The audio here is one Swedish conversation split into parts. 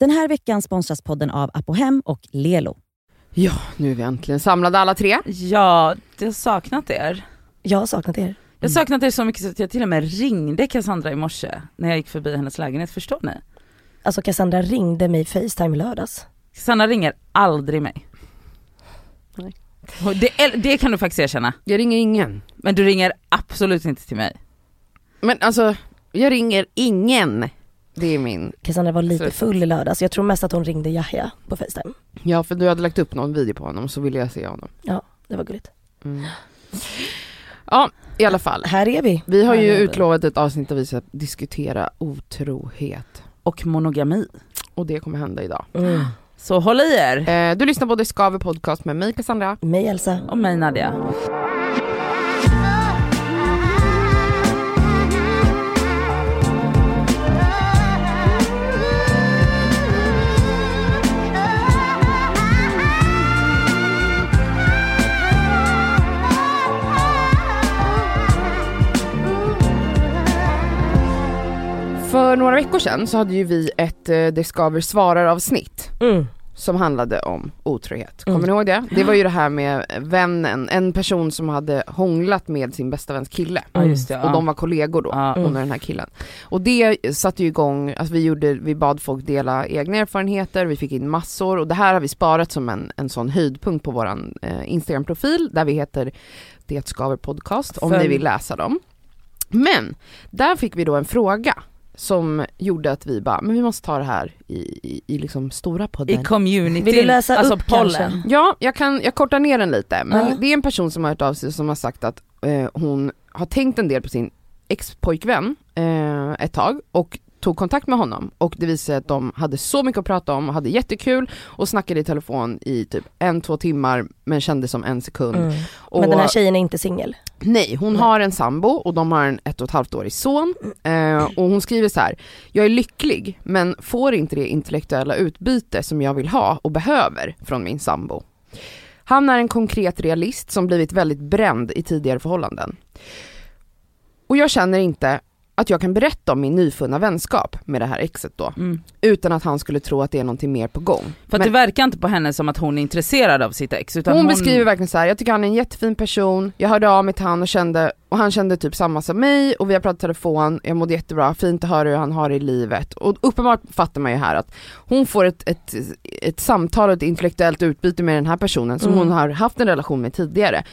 Den här veckan sponsras podden av Apohem och Lelo. Ja, nu är vi äntligen samlade alla tre. Ja, jag har saknat er. Jag har saknat er. Jag har saknat er så mycket så att jag till och med ringde Cassandra i morse när jag gick förbi hennes lägenhet, förstår ni? Alltså Cassandra ringde mig Facetime i lördags. Cassandra ringer aldrig mig. Nej. Det, det kan du faktiskt erkänna. Jag ringer ingen. Men du ringer absolut inte till mig. Men alltså, jag ringer ingen. Det är min. Cassandra var lite Så- full i lördags. Jag tror mest att hon ringde Yahya på Facetime. Ja, för du hade lagt upp någon video på honom så ville jag se honom. Ja, det var gulligt. Mm. Ja, i alla fall. Här är vi. Vi har ju Här är vi. utlovat ett avsnitt där vi ska diskutera otrohet. Och monogami. Och det kommer hända idag. Mm. Så håll i er. Eh, du lyssnar på Det Skaver podcast med mig Cassandra. Mig Elsa. Och mig Nadia. För några veckor sedan så hade ju vi ett eh, Det Skaver svarar avsnitt Mm. som handlade om otrohet. Kommer Mm. ni ihåg det? Det var ju det här med vännen, en person som hade hånglat med sin bästa väns kille. Det. Och de var kollegor då, Ja. hon och den här killen. Och det satte ju igång, alltså vi gjorde, vi bad folk dela egna erfarenheter, vi fick in massor och det här har vi sparat som en, en sån höjdpunkt på våran eh, Instagram-profil där vi heter Det Skaver Podcast om Följ. ni vill läsa dem. Men där fick vi då en fråga som gjorde att vi bara, men vi måste ta det här i, i, i liksom stora podden. I community. Vill du läsa alltså upp pollen. kanske? Ja, jag kan, jag kortar ner den lite. Men Ja. det är en person som har hört av sig som har sagt att eh, hon har tänkt en del på sin ex-pojkvän eh, ett tag och tog kontakt med honom och det visade sig att de hade så mycket att prata om och hade jättekul och snackade i telefon i typ en, två timmar men kände som en sekund. Mm. Och, Men den här tjejen är inte singel. Nej, hon Nej. har en sambo och de har en ett och ett halvt årig son. Eh, och hon skriver så här: jag är lycklig men får inte det intellektuella utbyte som jag vill ha och behöver från min sambo. Han är en konkret realist som blivit väldigt bränd i tidigare förhållanden. Och jag känner inte att jag kan berätta om min nyfunna vänskap med det här exet då, Mm. utan att han skulle tro att det är någonting mer på gång. För Men- det verkar inte på henne som att hon är intresserad av sitt ex utan hon, beskriver verkligen så här: jag tycker han är en jättefin person, jag hörde av mig till han och kände, och han kände typ samma som mig och vi har pratat telefon, jag mådde jättebra, fint att höra hur han har det i livet. Och uppenbart fattar man ju här att hon får ett, ett, ett samtal och ett intellektuellt utbyte med den här personen som Mm. hon har haft en relation med tidigare.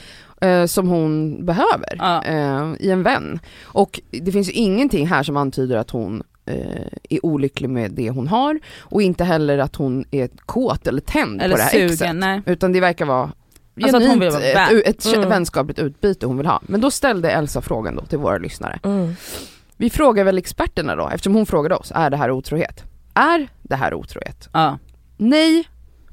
Eh, som hon behöver Ja. eh, i en vän. Och det finns ju ingenting här som antyder att hon eh, är olycklig med det hon har och inte heller att hon är kåt eller tänd eller på det här sugen, exet. nej. Utan det verkar vara Alltså att hon vill genuint vara ett, vän. ett Mm. vänskapligt utbyte hon vill ha. Men då ställde Elsa frågan då till våra lyssnare. Mm. Vi frågar väl experterna då, eftersom hon frågade oss, är det här otrohet? Är det här otrohet? Ja. Nej,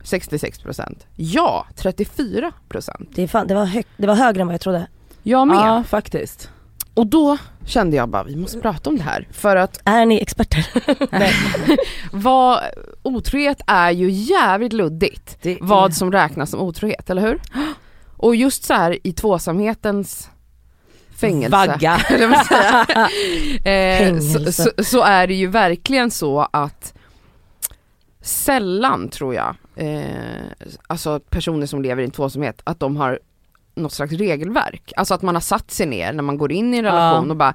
66%. Ja, 34%. Det, är fan, det, var hög, det var högre än vad jag trodde. Jag med. ja, faktiskt. Och då kände jag bara, vi måste prata om det här. För att Är ni experter? Nej. vad, otrohet är ju jävligt luddigt. Det vad som räknas som otrohet, eller hur? Och just så här i tvåsamhetens fängelse, Vagga. eh, så, Fängelse. så, så är det ju verkligen så att sällan tror jag, eh, alltså personer som lever i en tvåsamhet, att de har något slags regelverk. Alltså att man har satt sig ner när man går in i en relation Ja. och bara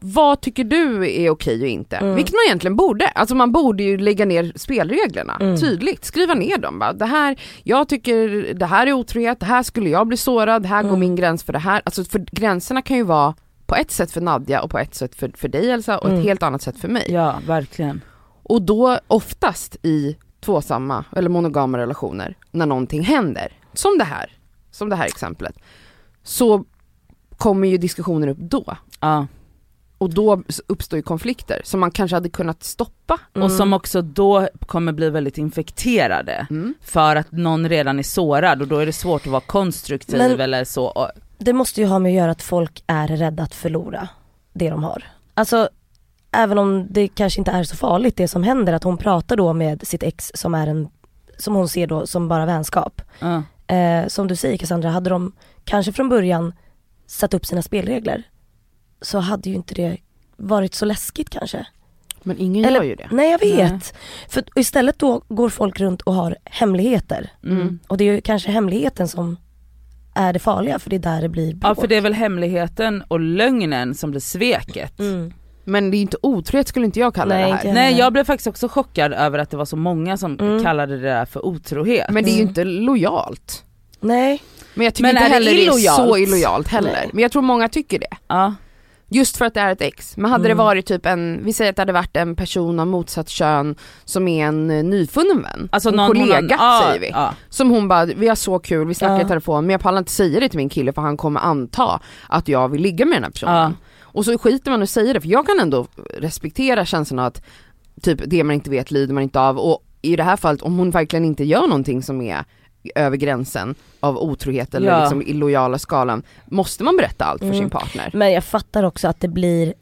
vad tycker du är okej och inte? Mm. Vilket man egentligen borde. Alltså man borde ju lägga ner spelreglerna Mm. tydligt, skriva ner dem. Bara, det här, jag tycker det här är otrohet, det här skulle jag bli sårad, här går Mm. min gräns för det här. Alltså för gränserna kan ju vara på ett sätt för Nadja och på ett sätt för, för dig Elsa och Mm. ett helt annat sätt för mig. Ja, verkligen. Och då oftast i tvåsamma eller monogama relationer när någonting händer, som det här, som det här exemplet, så kommer ju diskussioner upp då. Ja. Och då uppstår ju konflikter som man kanske hade kunnat stoppa. Och som också då kommer bli väldigt infekterade. Mm. För att någon redan är sårad och då är det svårt att vara konstruktiv Men- eller så. Det måste ju ha med att göra att folk är rädda att förlora det de har. Alltså även om det kanske inte är så farligt det som händer, att hon pratar då med sitt ex som är en, som hon ser då som bara vänskap. ja. Eh, som du säger Cassandra, hade de kanske från början satt upp sina spelregler så hade ju inte det varit så läskigt kanske. Men ingen Eller- gör ju det. Nej jag vet. Nej. För istället då går folk runt och har hemligheter. Mm. Och det är ju kanske hemligheten som är det farliga för det är där det blir Ja bråk. för det är väl hemligheten och lögnen som blir sveket. Mm. Men det är inte otrohet skulle inte jag kalla Nej, det här. inte Nej jag blev faktiskt också chockad över att det var så många som Mm. kallade det där för otrohet. Men det är ju Mm. inte lojalt. Nej. Men jag tycker Men inte heller det är så illojalt heller. Nej. Men jag tror många tycker det. Ja. Just för att det är ett ex. Men hade Mm. det varit typ en, vi säger att det hade varit en person av motsatt kön som är en eh, nyfunnen vän. Alltså en någon kollega har- ja, säger vi. Ja. Som hon bara, vi har så kul, vi snackar Ja. i telefon men jag pallar inte säga det till min kille för han kommer anta att jag vill ligga med den här personen. Och så skiter man och säger det för jag kan ändå respektera känslan av att typ det man inte vet lider man inte av och i det här fallet om hon verkligen inte gör någonting som är över gränsen av otrohet eller Ja. liksom illojala skalan måste man berätta allt för Mm. sin partner. Men jag fattar också att det blir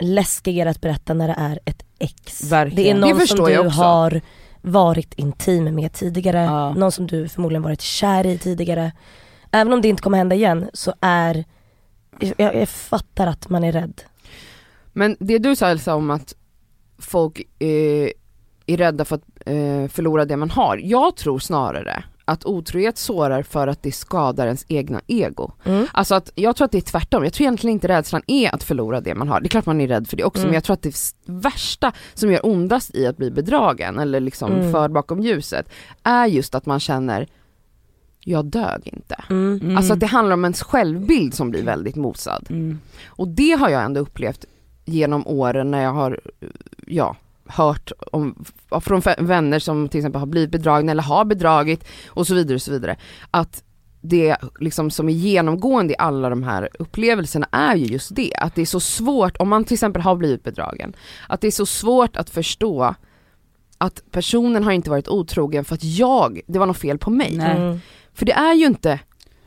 läskigare att berätta när det är ett ex. Verkligen. Det är Det någon som förstår du har varit intim med tidigare, Ja. någon som du förmodligen varit kär i tidigare. Även om det inte kommer hända igen så är, jag, jag fattar att man är rädd. Men det du sa Elsa om att folk eh, är rädda för att eh, förlora det man har. Jag tror snarare att otrohet sårar för att det skadar ens egna ego. Mm. Alltså att jag tror att det är tvärtom, jag tror egentligen inte rädslan är att förlora det man har. Det är klart man är rädd för det också Mm. men jag tror att det värsta som gör ondast i att bli bedragen eller liksom Mm. förd bakom ljuset är just att man känner jag dög inte. Mm. Mm. Alltså att det handlar om ens självbild som blir väldigt mosad. Mm. Och det har jag ändå upplevt genom åren när jag har, ja, hört om, från vä- vänner som till exempel har blivit bedragna eller har bedragit och så vidare och så vidare. Att det liksom som är genomgående i alla de här upplevelserna är ju just det, att det är så svårt, om man till exempel har blivit bedragen, att det är så svårt att förstå att personen har inte varit otrogen för att jag, det var något fel på mig. Nej. För det är ju inte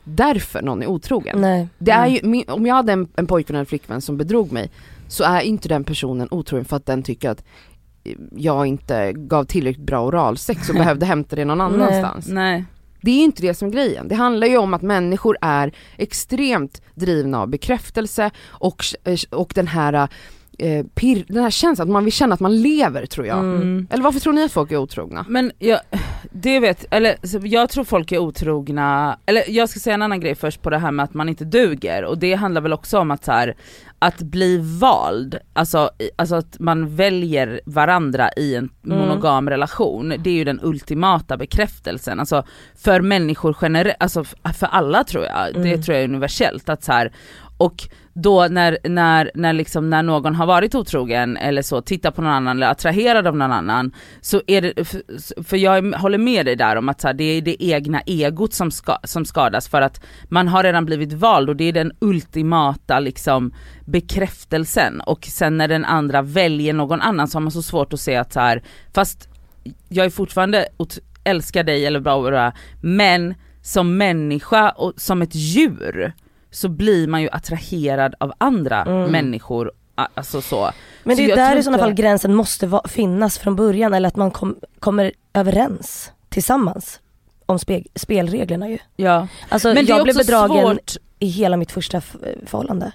därför någon är otrogen. Nej. Det är Mm. ju, om jag hade en, en pojkvän eller flickvän som bedrog mig så är inte den personen otrogen för att den tycker att jag inte gav tillräckligt bra oralsex och behövde hämta det någon annanstans. Nej. Det är inte det som är grejen. Det handlar ju om att människor är extremt drivna av bekräftelse och, och den här eh, pirr, den här känslan att man vill känna att man lever tror jag. Mm. Mm. Eller varför tror ni att folk är otrogna? Men jag, det vet, eller jag tror folk är otrogna, eller jag ska säga en annan grej först på det här med att man inte duger och det handlar väl också om att så här, att bli vald, alltså, alltså att man väljer varandra i en Mm. monogam relation, det är ju den ultimata bekräftelsen, alltså för människor generellt, alltså för alla tror jag, det Mm. tror jag är universellt att så här, och då när, när, när, liksom, när någon har varit otrogen eller så, tittar på någon annan eller attraherad av någon annan, så är det, för- för jag håller med dig där om att så här, det är det egna egot som, ska, som skadas för att man har redan blivit vald och det är den ultimata liksom bekräftelsen. Och sen när den andra väljer någon annan så har man så svårt att se att så här, fast jag är fortfarande, älskar dig eller bra, bra men som människa och som ett djur så blir man ju attraherad av andra Mm. människor, alltså så. Men det är jag där i sådana fall gränsen måste finnas från början eller att man kom, kommer överens tillsammans om spe- spelreglerna ju. Ja. Alltså Men jag blev bedragen svårt, i hela mitt första förhållande.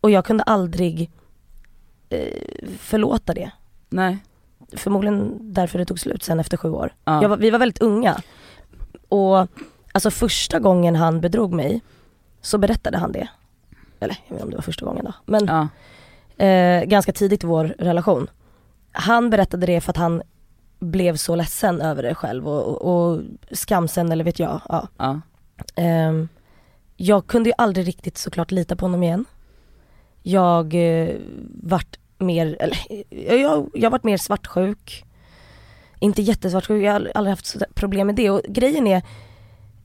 Och jag kunde aldrig eh, förlåta det. nej. Förmodligen därför det tog slut sen efter sju år. Ja. Var, vi var väldigt unga. Och alltså första gången han bedrog mig så berättade han det. Eller jag vet inte om det var första gången då. Men ja. eh, ganska tidigt i vår relation. Han berättade det för att han blev så ledsen över det själv och, och, och skamsen eller vet jag. Ja. ja. Ehm, jag kunde ju aldrig riktigt såklart lita på honom igen. Jag eh, vart mer, eller jag, jag, vart mer svartsjuk. Inte jättesvartsjuk, jag har aldrig haft problem med det och grejen är,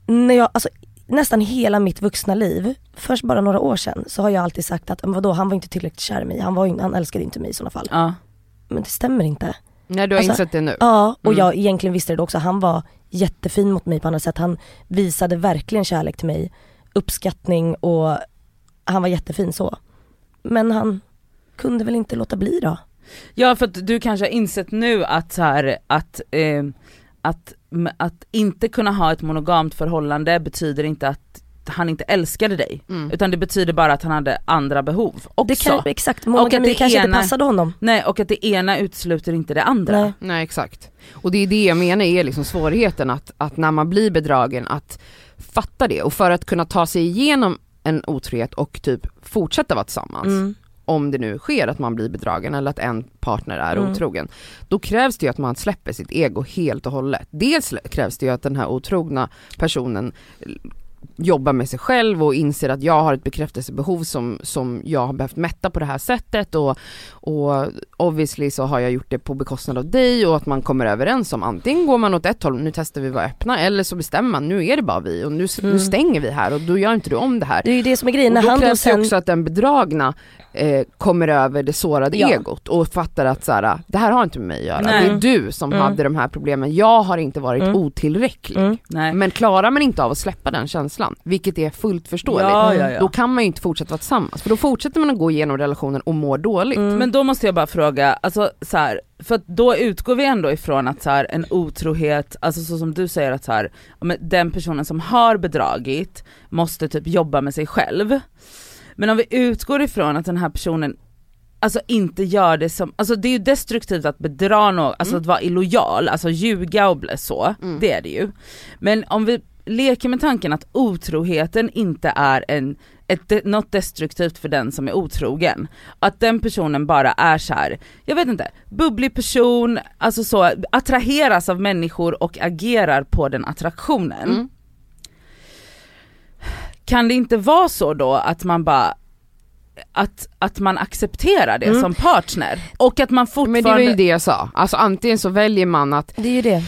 när jag, alltså nästan hela mitt vuxna liv, först bara några år sedan så har jag alltid sagt att, "Men vadå han var inte tillräckligt kär i mig, han, var, ju- han älskade inte mig i sådana fall. ja. Men det stämmer inte. Nej du har Alltså, insett det nu. Ja, och Mm. jag egentligen visste det också. Han var jättefin mot mig på andra sätt. Han visade verkligen kärlek till mig, uppskattning och han var jättefin så. Men han kunde väl inte låta bli då. Ja för att du kanske har insett nu att så här, att, eh, att, att inte kunna ha ett monogamt förhållande betyder inte att han inte älskade dig. Mm. Utan det betyder bara att han hade andra behov också. Det kan, exakt, Och monogami att det kanske ena- inte passade honom. Nej och att det ena utesluter inte det andra. Nej. Nej exakt. Och det är det jag menar är liksom svårigheten att, att när man blir bedragen att fatta det och för att kunna ta sig igenom en otrohet och typ fortsätta vara tillsammans Mm. Om det nu sker att man blir bedragen eller att en partner är Mm. otrogen, då krävs det ju att man släpper sitt ego helt och hållet. Dels krävs det ju att den här otrogna personen jobbar med sig själv och inser att jag har ett bekräftelsebehov som, som jag har behövt mätta på det här sättet och, och obviously så har jag gjort det på bekostnad av dig och att man kommer överens om antingen går man åt ett håll, nu testar vi att vara öppna eller så bestämmer man, nu är det bara vi och nu, nu Mm. stänger vi här och då gör inte du om det här. Det är ju det som är grejen, Och då krävs det sen... också att den bedragna eh, kommer över det sårade Ja. egot och fattar att så här, det här har inte med mig att göra. Nej. Det är du som Mm. hade de här problemen, jag har inte varit Mm. otillräcklig. Mm. Men klarar man inte av att släppa den känslan, vilket är fullt förståeligt, Ja, ja, ja. då kan man ju inte fortsätta vara tillsammans. För då fortsätter man att gå igenom relationen och må dåligt. Mm. Men då måste jag bara fråga, alltså så här, för då utgår vi ändå ifrån att så här, en otrohet, alltså så som du säger att så här, den personen som har bedragit måste typ jobba med sig själv. Men om vi utgår ifrån att den här personen Alltså inte gör det som, alltså det är ju destruktivt att bedra någon, alltså Mm. att vara illojal, alltså ljuga och bli så, Mm. det är det ju. Men om vi leker med tanken att otroheten inte är en, ett, något destruktivt för den som är otrogen. Att den personen bara är så här, jag vet inte, bubblig person, alltså så, attraheras av människor och agerar på den attraktionen. Mm. Kan det inte vara så då att man bara att, att man accepterar det Mm. som partner och att man Men fortfarande det var ju det jag sa, alltså antingen så väljer man att Det är ju det.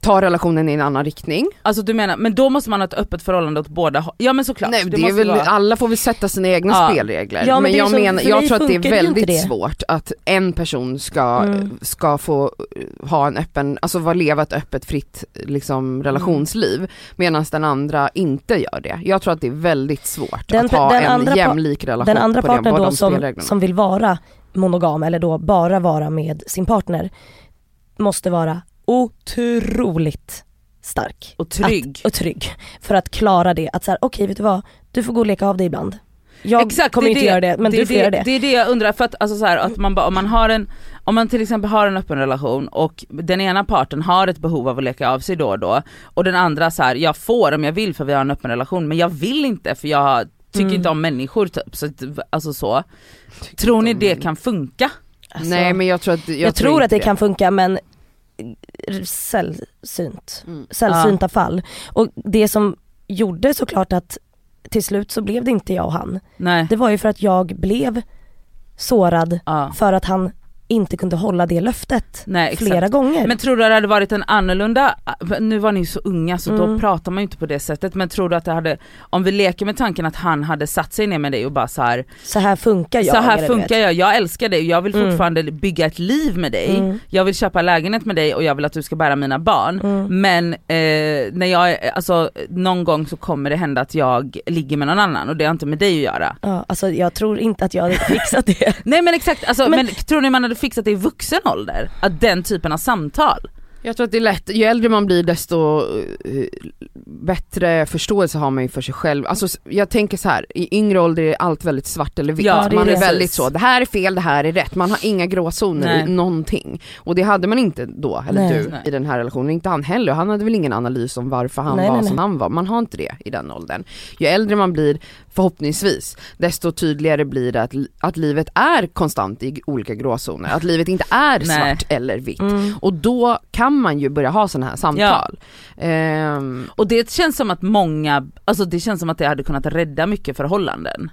Ta relationen i en annan riktning. Alltså du menar, men då måste man ha ett öppet förhållande åt båda Ja men såklart. Nej, det är måste väl, vara- alla får väl sätta sina egna Ja. spelregler. Ja, men men det är jag så- menar, jag tror att det är det väldigt det. svårt att en person ska, Mm. ska få eh, ha en öppen, alltså vara- leva ett öppet fritt liksom, relationsliv medan den andra inte gör det. Jag tror att det är väldigt svårt Den- att ha den en jämlik relation Den andra det, på då som, som vill vara monogam eller då bara vara med sin partner måste vara otroligt stark. Och trygg. Att, och trygg. För att klara det, att såhär okej vet du vad, du får gå och leka av dig ibland. Jag Exakt, kommer inte det. göra det men det du är får det, göra det. Det är det jag undrar, för att alltså så här, att man bara, om man har en, om man till exempel har en öppen relation och den ena parten har ett behov av att leka av sig då och då och den andra så här, jag får om jag vill för vi har en öppen relation men jag vill inte för jag tycker Mm. inte om människor typ, så, alltså så. Tror ni det kan funka? Alltså, Nej men jag tror att, jag, jag, tror inte att det, kan funka men sällsynt. Mm. Sällsynta fall. Och det som gjorde såklart att till slut så blev det inte jag och han. Nej. Det var ju för att jag blev sårad Ja. för att han inte kunde hålla det löftet Nej, flera gånger. Men tror du att det hade varit en annorlunda, nu var ni så unga så då Mm. pratar man ju inte på det sättet men tror du att det hade, om vi leker med tanken att han hade satt sig ner med dig och bara så här, så här funkar jag. så här funkar jag, jag älskar dig och jag vill Mm. fortfarande bygga ett liv med dig, Mm. jag vill köpa lägenhet med dig och jag vill att du ska bära mina barn. Mm. Men eh, när jag, alltså någon gång så kommer det hända att jag ligger med någon annan och det har inte med dig att göra. Ja, alltså jag tror inte att jag hade fixat det. Nej men exakt, alltså, men, Men- tror ni man hade fixat det i vuxen ålder? Att den typen av samtal? Jag tror att det är lätt, ju äldre man blir desto eh, bättre förståelse har man ju för sig själv. Alltså jag tänker så här, i yngre ålder är allt väldigt svart eller vitt. Ja, är man är det. väldigt så, det här är fel, det här är rätt. Man har inga gråzoner Nej. i någonting. Och det hade man inte då, eller Nej. du, Nej. i den här relationen. Inte han heller, han hade väl ingen analys om varför han var som han var. Man har inte det i den åldern. Ju äldre man blir, förhoppningsvis, desto tydligare blir det att, att livet är konstant i olika gråzoner. Att livet inte är Nej. svart eller vitt. Mm. Och då kan man ju börja ha sådana här samtal. Ehm, Och det känns som att många, alltså det känns som att det hade kunnat rädda mycket förhållanden.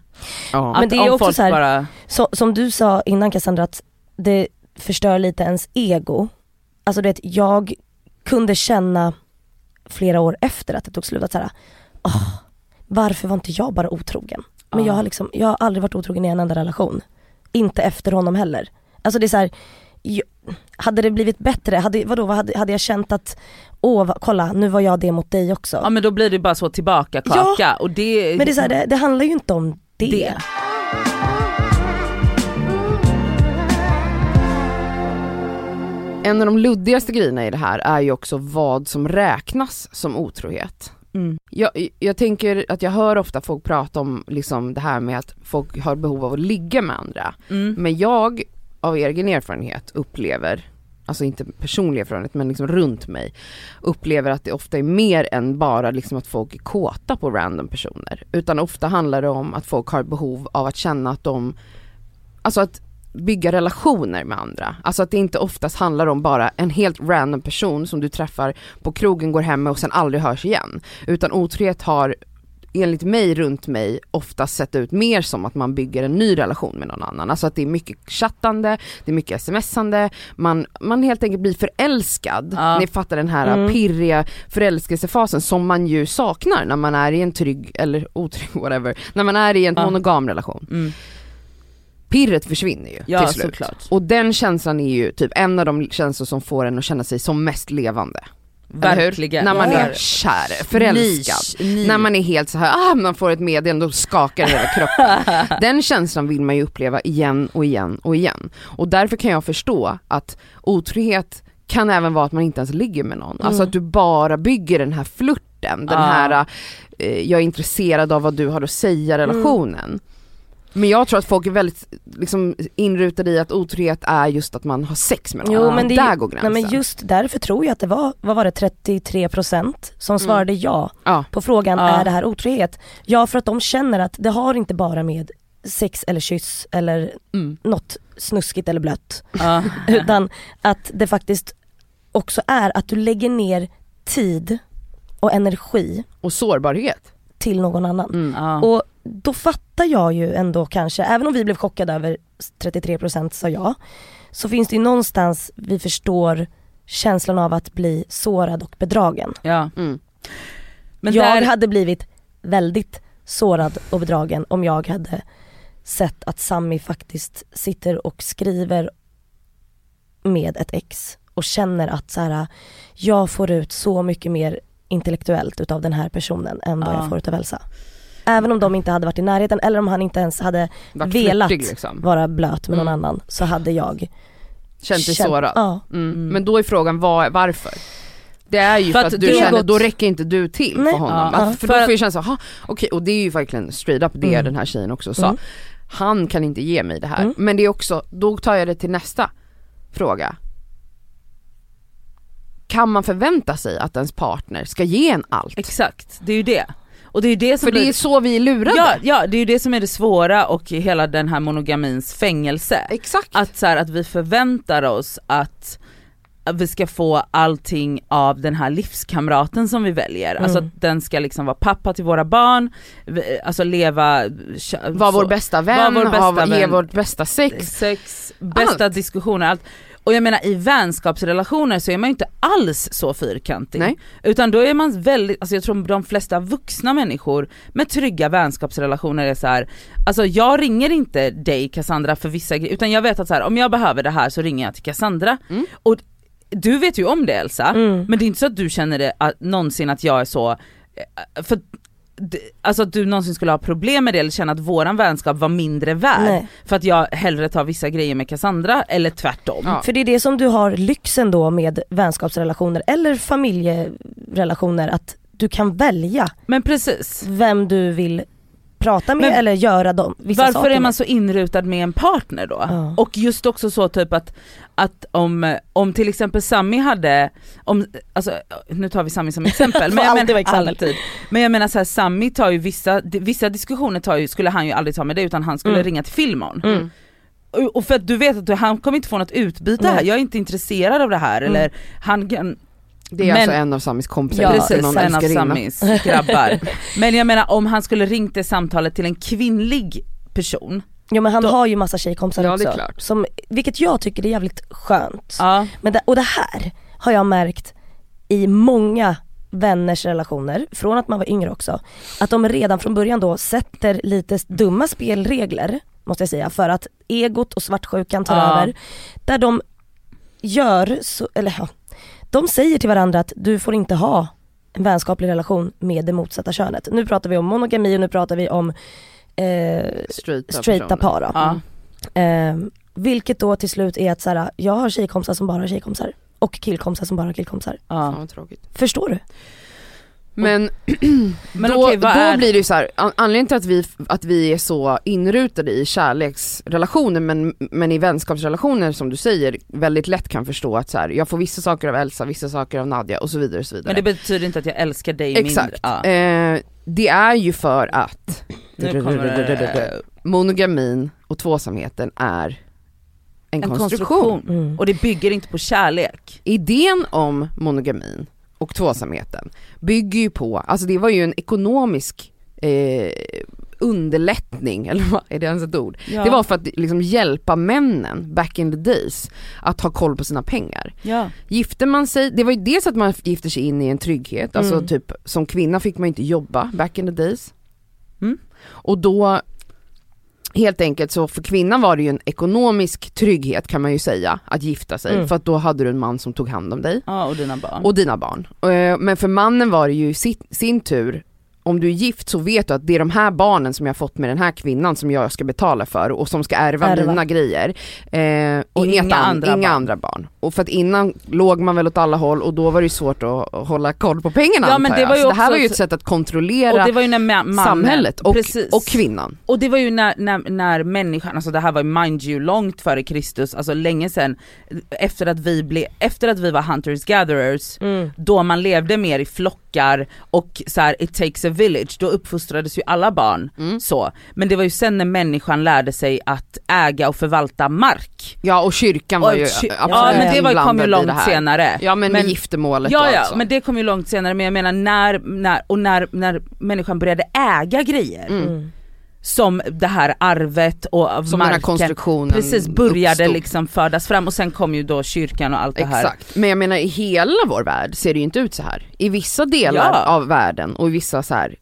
ja. Men Att det är också så här- bara, Så, som du sa innan Cassandra att det förstör lite ens ego. Alltså det jag kunde känna flera år efter att det tog slut att såhär, åh, varför var inte jag bara otrogen? Men Ja. jag har liksom, jag har aldrig varit otrogen i en enda relation. Inte efter honom heller. Alltså det är så här, jag, hade det blivit bättre, hade, vadå, vad hade, hade jag känt att, åh kolla nu var jag det mot dig också. ja men då blir det bara så tillbaka kaka och det, Men det är så här, det, det handlar ju inte om det. Det. En av de luddigaste grejerna i det här är ju också vad som räknas som otrohet. Mm. Jag, jag tänker att jag hör ofta folk prata om liksom det här med att folk har behov av att ligga med andra. Mm. Men jag av egen erfarenhet upplever, alltså inte personlig erfarenhet men liksom runt mig, upplever att det ofta är mer än bara liksom att folk är kåta på random personer. Utan ofta handlar det om att folk har behov av att känna att de, alltså att bygga relationer med andra. Alltså att det inte oftast handlar om bara en helt random person som du träffar på krogen, går hem med och sen aldrig hörs igen. Utan otrohet har enligt mig runt mig oftast sett ut mer som att man bygger en ny relation med någon annan. Alltså att det är mycket chattande, det är mycket smsande, man, man helt enkelt blir förälskad. Ja. Ni fattar den här Mm. pirriga förälskelsefasen som man ju saknar när man är i en trygg, eller otrygg whatever, när man är i en Ja. monogam relation. Mm. Pirret försvinner ju Ja till slut. såklart. Och den känslan är ju typ en av de känslor som får en att känna sig som mest levande. Verkligen. När man Ja. är kär, förälskad. Nisch, nisch. När man är helt så här, ah, man får ett meddelande och skakar hela kroppen. Den känslan vill man ju uppleva igen och igen och igen. Och därför kan jag förstå att otrohet kan även vara att man inte ens ligger med någon. Alltså Mm. att du bara bygger den här flirten, den Ja. här eh, jag är intresserad av vad du har att säga relationen. Men jag tror att folk är väldigt liksom, inrutade i att otrohet är just att man har sex med någon. Jo, men det är- Där går gränsen. Nej men just därför tror jag att det var, vad var det, 33% som svarade ja ja. på frågan Ja. är det här otrohet? Ja för att de känner att det har inte bara med sex eller kyss eller Mm. något snuskigt eller blött Ja. utan att det faktiskt också är att du lägger ner tid och energi Och sårbarhet. till någon annan. Mm. Ja. Och då fattar jag ju ändå kanske, även om vi blev chockade över 33% sa ja, så finns det ju någonstans vi förstår känslan av att bli sårad och bedragen. ja. Mm. Men jag där, hade blivit väldigt sårad och bedragen om jag hade sett att Sami faktiskt sitter och skriver med ett ex och känner att så här, jag får ut så mycket mer intellektuellt utav den här personen än vad Ja. jag får utav Elsa. Även om de inte hade varit i närheten eller om han inte ens hade Vart velat liksom. vara blöt med någon Mm. annan så hade jag Känt dig känt- sårad. Ja. Mm. Mm. Men då är frågan var, varför? Det är ju För för, att att, du känner, gått- då räcker inte du till Nej. för honom. Ja. Att, för, då För får jag känna så, "Ha, okej och det är ju verkligen straight up det Mm. den här tjejen också sa. Mm. Han kan inte ge mig det här. Mm. Men det är också, då tar jag det till nästa fråga. Kan man förvänta sig att ens partner ska ge en allt? exakt, det är ju det. Och det är det som För det blir- är så vi är lurade. Ja, ja, det är ju det som är det svåra och hela den här monogamins fängelse. Exakt. Att, så här, att vi förväntar oss att vi ska få allting av den här livskamraten som vi väljer. Alltså Mm. att den ska liksom vara pappa till våra barn, alltså leva... Var vår bästa vän, vår bästa ha, ge vän. vårt bästa sex. sex, bästa Allt. diskussioner, allt. Och jag menar i vänskapsrelationer så är man ju inte alls så fyrkantig. Nej. Utan då är man väldigt, alltså jag tror de flesta vuxna människor med trygga vänskapsrelationer är så här. alltså jag ringer inte dig Cassandra för vissa grejer, utan jag vet att så här, om jag behöver det här så ringer jag till Cassandra. Mm. Och du vet ju om det Elsa, Mm. men det är inte så att du känner det att, någonsin att jag är så, eh, för Alltså att du någonsin skulle ha problem med det eller känna att våran vänskap var mindre värd Nej. för att jag hellre tar vissa grejer med Cassandra eller tvärtom. Ja. För det är det som du har lyxen då med vänskapsrelationer eller familjerelationer att du kan välja Men precis. vem du vill prata med Men eller göra dem, vissa Varför saker är man så inrutad med en partner då? Ja. Och just också så typ att, att om, om till exempel Sami hade, om, alltså, nu tar vi Sami som exempel, men jag exempel. alltid. Men jag menar så här, Sami tar ju vissa, vissa diskussioner tar ju, skulle han ju aldrig ta med dig utan han skulle Mm. ringa till Filmon. Mm. Och för att du vet att du, han kommer inte få något utbyte Nej. här, jag är inte intresserad av det här Mm. eller han kan, Det är Men- alltså en av Samis kompisar, Ja, precis någon en av. Samis grabbar. Men jag menar om han skulle ringt det samtalet till en kvinnlig person, Jo men han Då- har ju massa tjejkompisar Ja, det också. är klart. Som, vilket jag tycker är jävligt skönt. ja, Men det, och det här har jag märkt i många vänners relationer, från att man var yngre också, att de redan från början då sätter lite dumma spelregler, måste jag säga, för att egot och svartsjukan tar Ja. över. Där de gör, så, eller ja, de säger till varandra att du får inte ha en vänskaplig relation med det motsatta könet. Nu pratar vi om monogami och nu pratar vi om eh, Straighta, straighta par ja. Eh, vilket då till slut är att så här, jag har tjejkompisar som bara har tjejkompisar och killkompisar som bara har killkompisar. ja. Förstår du? Men, Men då, okej, då är- blir det ju så här, an- anledningen till att vi, att vi är så inrutade i kärleksrelationer men, men i vänskapsrelationer som du säger väldigt lätt kan förstå att så här, jag får vissa saker av Elsa, vissa saker av Nadja och så vidare och så vidare. Men det betyder inte att jag älskar dig Exakt. mindre. Ja. Eh, det är ju för att det monogamin och tvåsamheten är en, en konstruktion. konstruktion. Mm. Och det bygger inte på kärlek. Idén om monogamin och tvåsamheten bygger ju på, alltså det var ju en ekonomisk eh, underlättning, eller vad är det ens ett ord? Ja. Det var för att liksom hjälpa männen back in the days att ha koll på sina pengar. Ja. Gifte man sig, det var ju dels att man gifter sig in i en trygghet, alltså Mm. typ som kvinna fick man inte jobba back in the days. Mm. Och då Helt enkelt så för kvinnan var det ju en ekonomisk trygghet kan man ju säga att gifta sig Mm. för att då hade du en man som tog hand om dig ja, och dina barn. och dina barn. Eh, Men för mannen var det ju sin, sin tur, om du är gift så vet du att det är de här barnen som jag har fått med den här kvinnan som jag ska betala för och som ska ärva, Ärva. mina grejer. Eh, Och inga an- andra inga barn. andra barn. Och för att innan låg man väl åt alla håll och då var det ju svårt att hålla koll på pengarna Ja, men det var ju Så det här var ju ett- sätt att och kontrollera det var ju när ma- mannen, samhället och, precis. och kvinnan. Och det var ju när, när, när människan, alltså det här var ju mind you långt före Kristus, alltså länge sedan, efter att vi blev, efter att vi var hunters gatherers, Mm. då man levde mer i flockar och så här, it takes a village, då uppfostrades ju alla barn Mm. så. Men det var ju sen när människan lärde sig att äga och förvalta mark. Ja och kyrkan var Och ju absolut ja men det var, kom ju långt senare. Ja men, Men- med giftermålet Ja ja, men det kom ju långt senare men jag menar när, när och när, när människan började äga grejer, Mm. Som det här arvet och Som den marken, här konstruktionen precis började uppstod. liksom födas fram och sen kom ju då kyrkan och allt det här. Exakt, men jag menar i hela vår värld ser det ju inte ut så här. I vissa delar Ja. av världen och i vissa så här,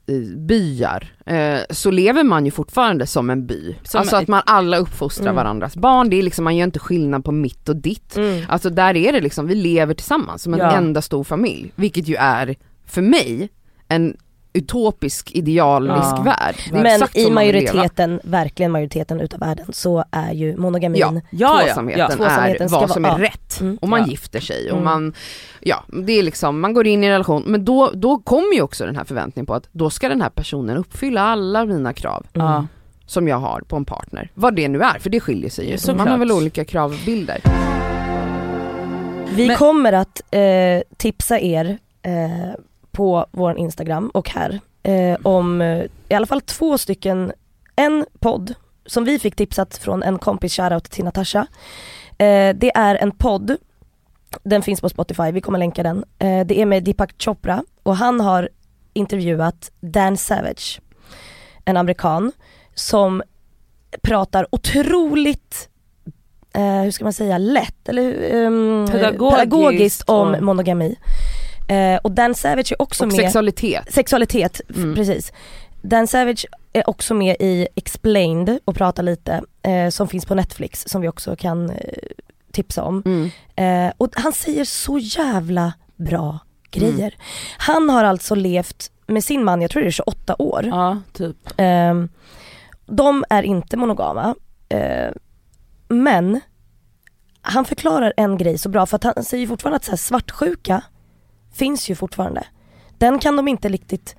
byar eh, så lever man ju fortfarande som en by. Som alltså att man alla uppfostrar Mm. varandras barn, det är liksom, man gör inte skillnad på mitt och ditt. Mm. Alltså där är det liksom, vi lever tillsammans som en Ja. enda stor familj. Vilket ju är, för mig, en utopisk idealisk Ja. värld. Men i så majoriteten, verkligen majoriteten utav världen så är ju monogamin Ja. Ja, tvåsamheten, ja. Tvåsamheten är vad som är rätt. Mm. Och man Ja. gifter sig och Mm. man, ja det är liksom, man går in i en relation men då, då kommer ju också den här förväntningen på att då ska den här personen uppfylla alla mina krav Mm. Som jag har på en partner. Vad det nu är, för det skiljer sig ju. Såklart. Man har väl olika kravbilder. Vi Men- kommer att eh, tipsa er eh, på vår Instagram och här eh, om eh, i alla fall två stycken, en podd som vi fick tipsat från en kompis, shoutout till Natasha. Eh, det är en podd, den finns på Spotify, vi kommer länka den. Eh, det är med Deepak Chopra och han har intervjuat Dan Savage, en amerikan som pratar otroligt eh, hur ska man säga, lätt eller um, Pedagogiskt pedagogiskt om och- monogami. Eh, och Dan Savage är också Och med, sexualitet. sexualitet, Mm. precis. Dan Savage är också med i Explained och pratar lite, eh, som finns på Netflix som vi också kan eh, tipsa om. Mm. Eh, och han säger så jävla bra grejer. Han har alltså levt med sin man, jag tror det är 28 år. ja, typ. Ehm, de är inte monogama. Eh, men han förklarar en grej så bra för att han säger fortfarande att så här, svartsjuka finns ju fortfarande. Den kan de inte riktigt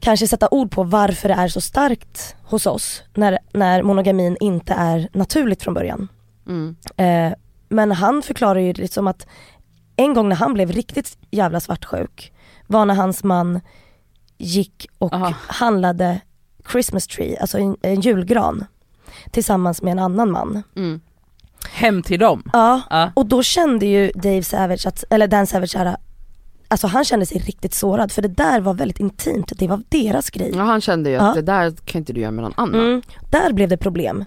kanske sätta ord på varför det är så starkt hos oss när, när monogamin inte är naturligt från början. Mm. Eh, men han förklarar ju det som att en gång när han blev riktigt jävla svartsjuk var när hans man gick och Aha. handlade Christmas tree, alltså en, en julgran tillsammans med en annan man. Mm. Hem till dem. Ja, Ja. och då kände ju Dave Savage, att, eller Dan Savage såhär, alltså han kände sig riktigt sårad för det där var väldigt intimt, det var deras grej. Ja, han kände ju att Ja. det där kan inte du göra med någon annan. Mm, där blev det problem.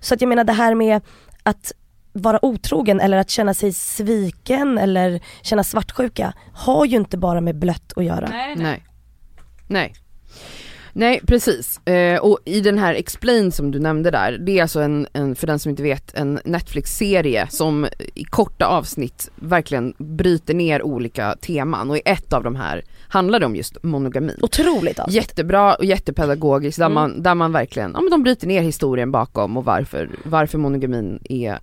Så att jag menar det här med att vara otrogen eller att känna sig sviken eller känna svartsjuka har ju inte bara med blött att göra. Nej. Nej. Nej precis, eh, och i den här Explain som du nämnde där, det är alltså en, en, för den som inte vet, en Netflix-serie som i korta avsnitt verkligen bryter ner olika teman och i ett av de här handlar det om just monogami. Otroligt avsnitt. Jättebra och jättepedagogiskt där, Mm. man, där man verkligen, ja men de bryter ner historien bakom och varför, varför monogamin är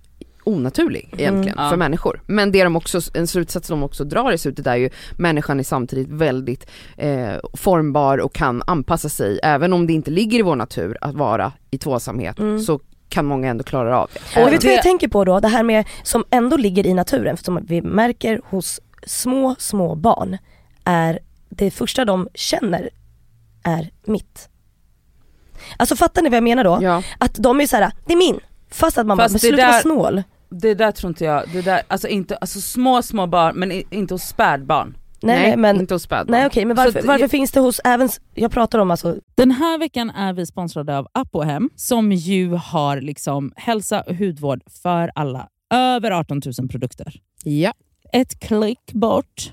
onaturlig egentligen Mm. för Ja. människor. Men det de också, en slutsats de också drar i slutet är ju människan är samtidigt väldigt eh, formbar och kan anpassa sig även om det inte ligger i vår natur att vara i tvåsamhet Mm. så kan många ändå klara av det. Och vet du vad jag tänker på då? Det här med, som ändå ligger i naturen, som vi märker hos små, små barn, är det första de känner är mitt. Alltså fattar ni vad jag menar då? Ja. Att de är så här: det är min. Fast att man Fast bara, men sluta vara snål. Det där tror inte jag, det där, alltså inte, alltså små små barn men inte hos spädbarn. Nej, nej men, inte hos spädbarn. nej okej men varför, varför finns det hos även, jag pratar om alltså, Den här veckan är vi sponsrade av Apohem som ju har liksom hälsa och hudvård för alla. Över 18 000 produkter. Ja. Ett klick bort.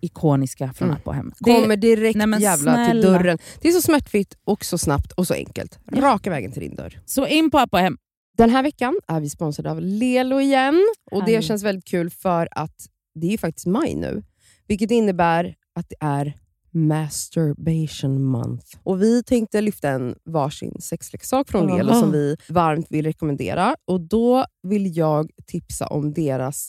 ikoniska från Mm. Det- Kommer direkt Nej, jävla till snälla. dörren. Det är så smärtfritt och så snabbt och så enkelt. Raka vägen till din dörr. Så in på Apohem. Den här veckan är vi sponsrade av Lelo igen. Och Det känns väldigt kul för att det är ju faktiskt maj nu. Vilket innebär att det är masturbation month. Och Vi tänkte lyfta en varsin sexleksak från. Lelo som vi varmt vill rekommendera. Och Då vill jag tipsa om deras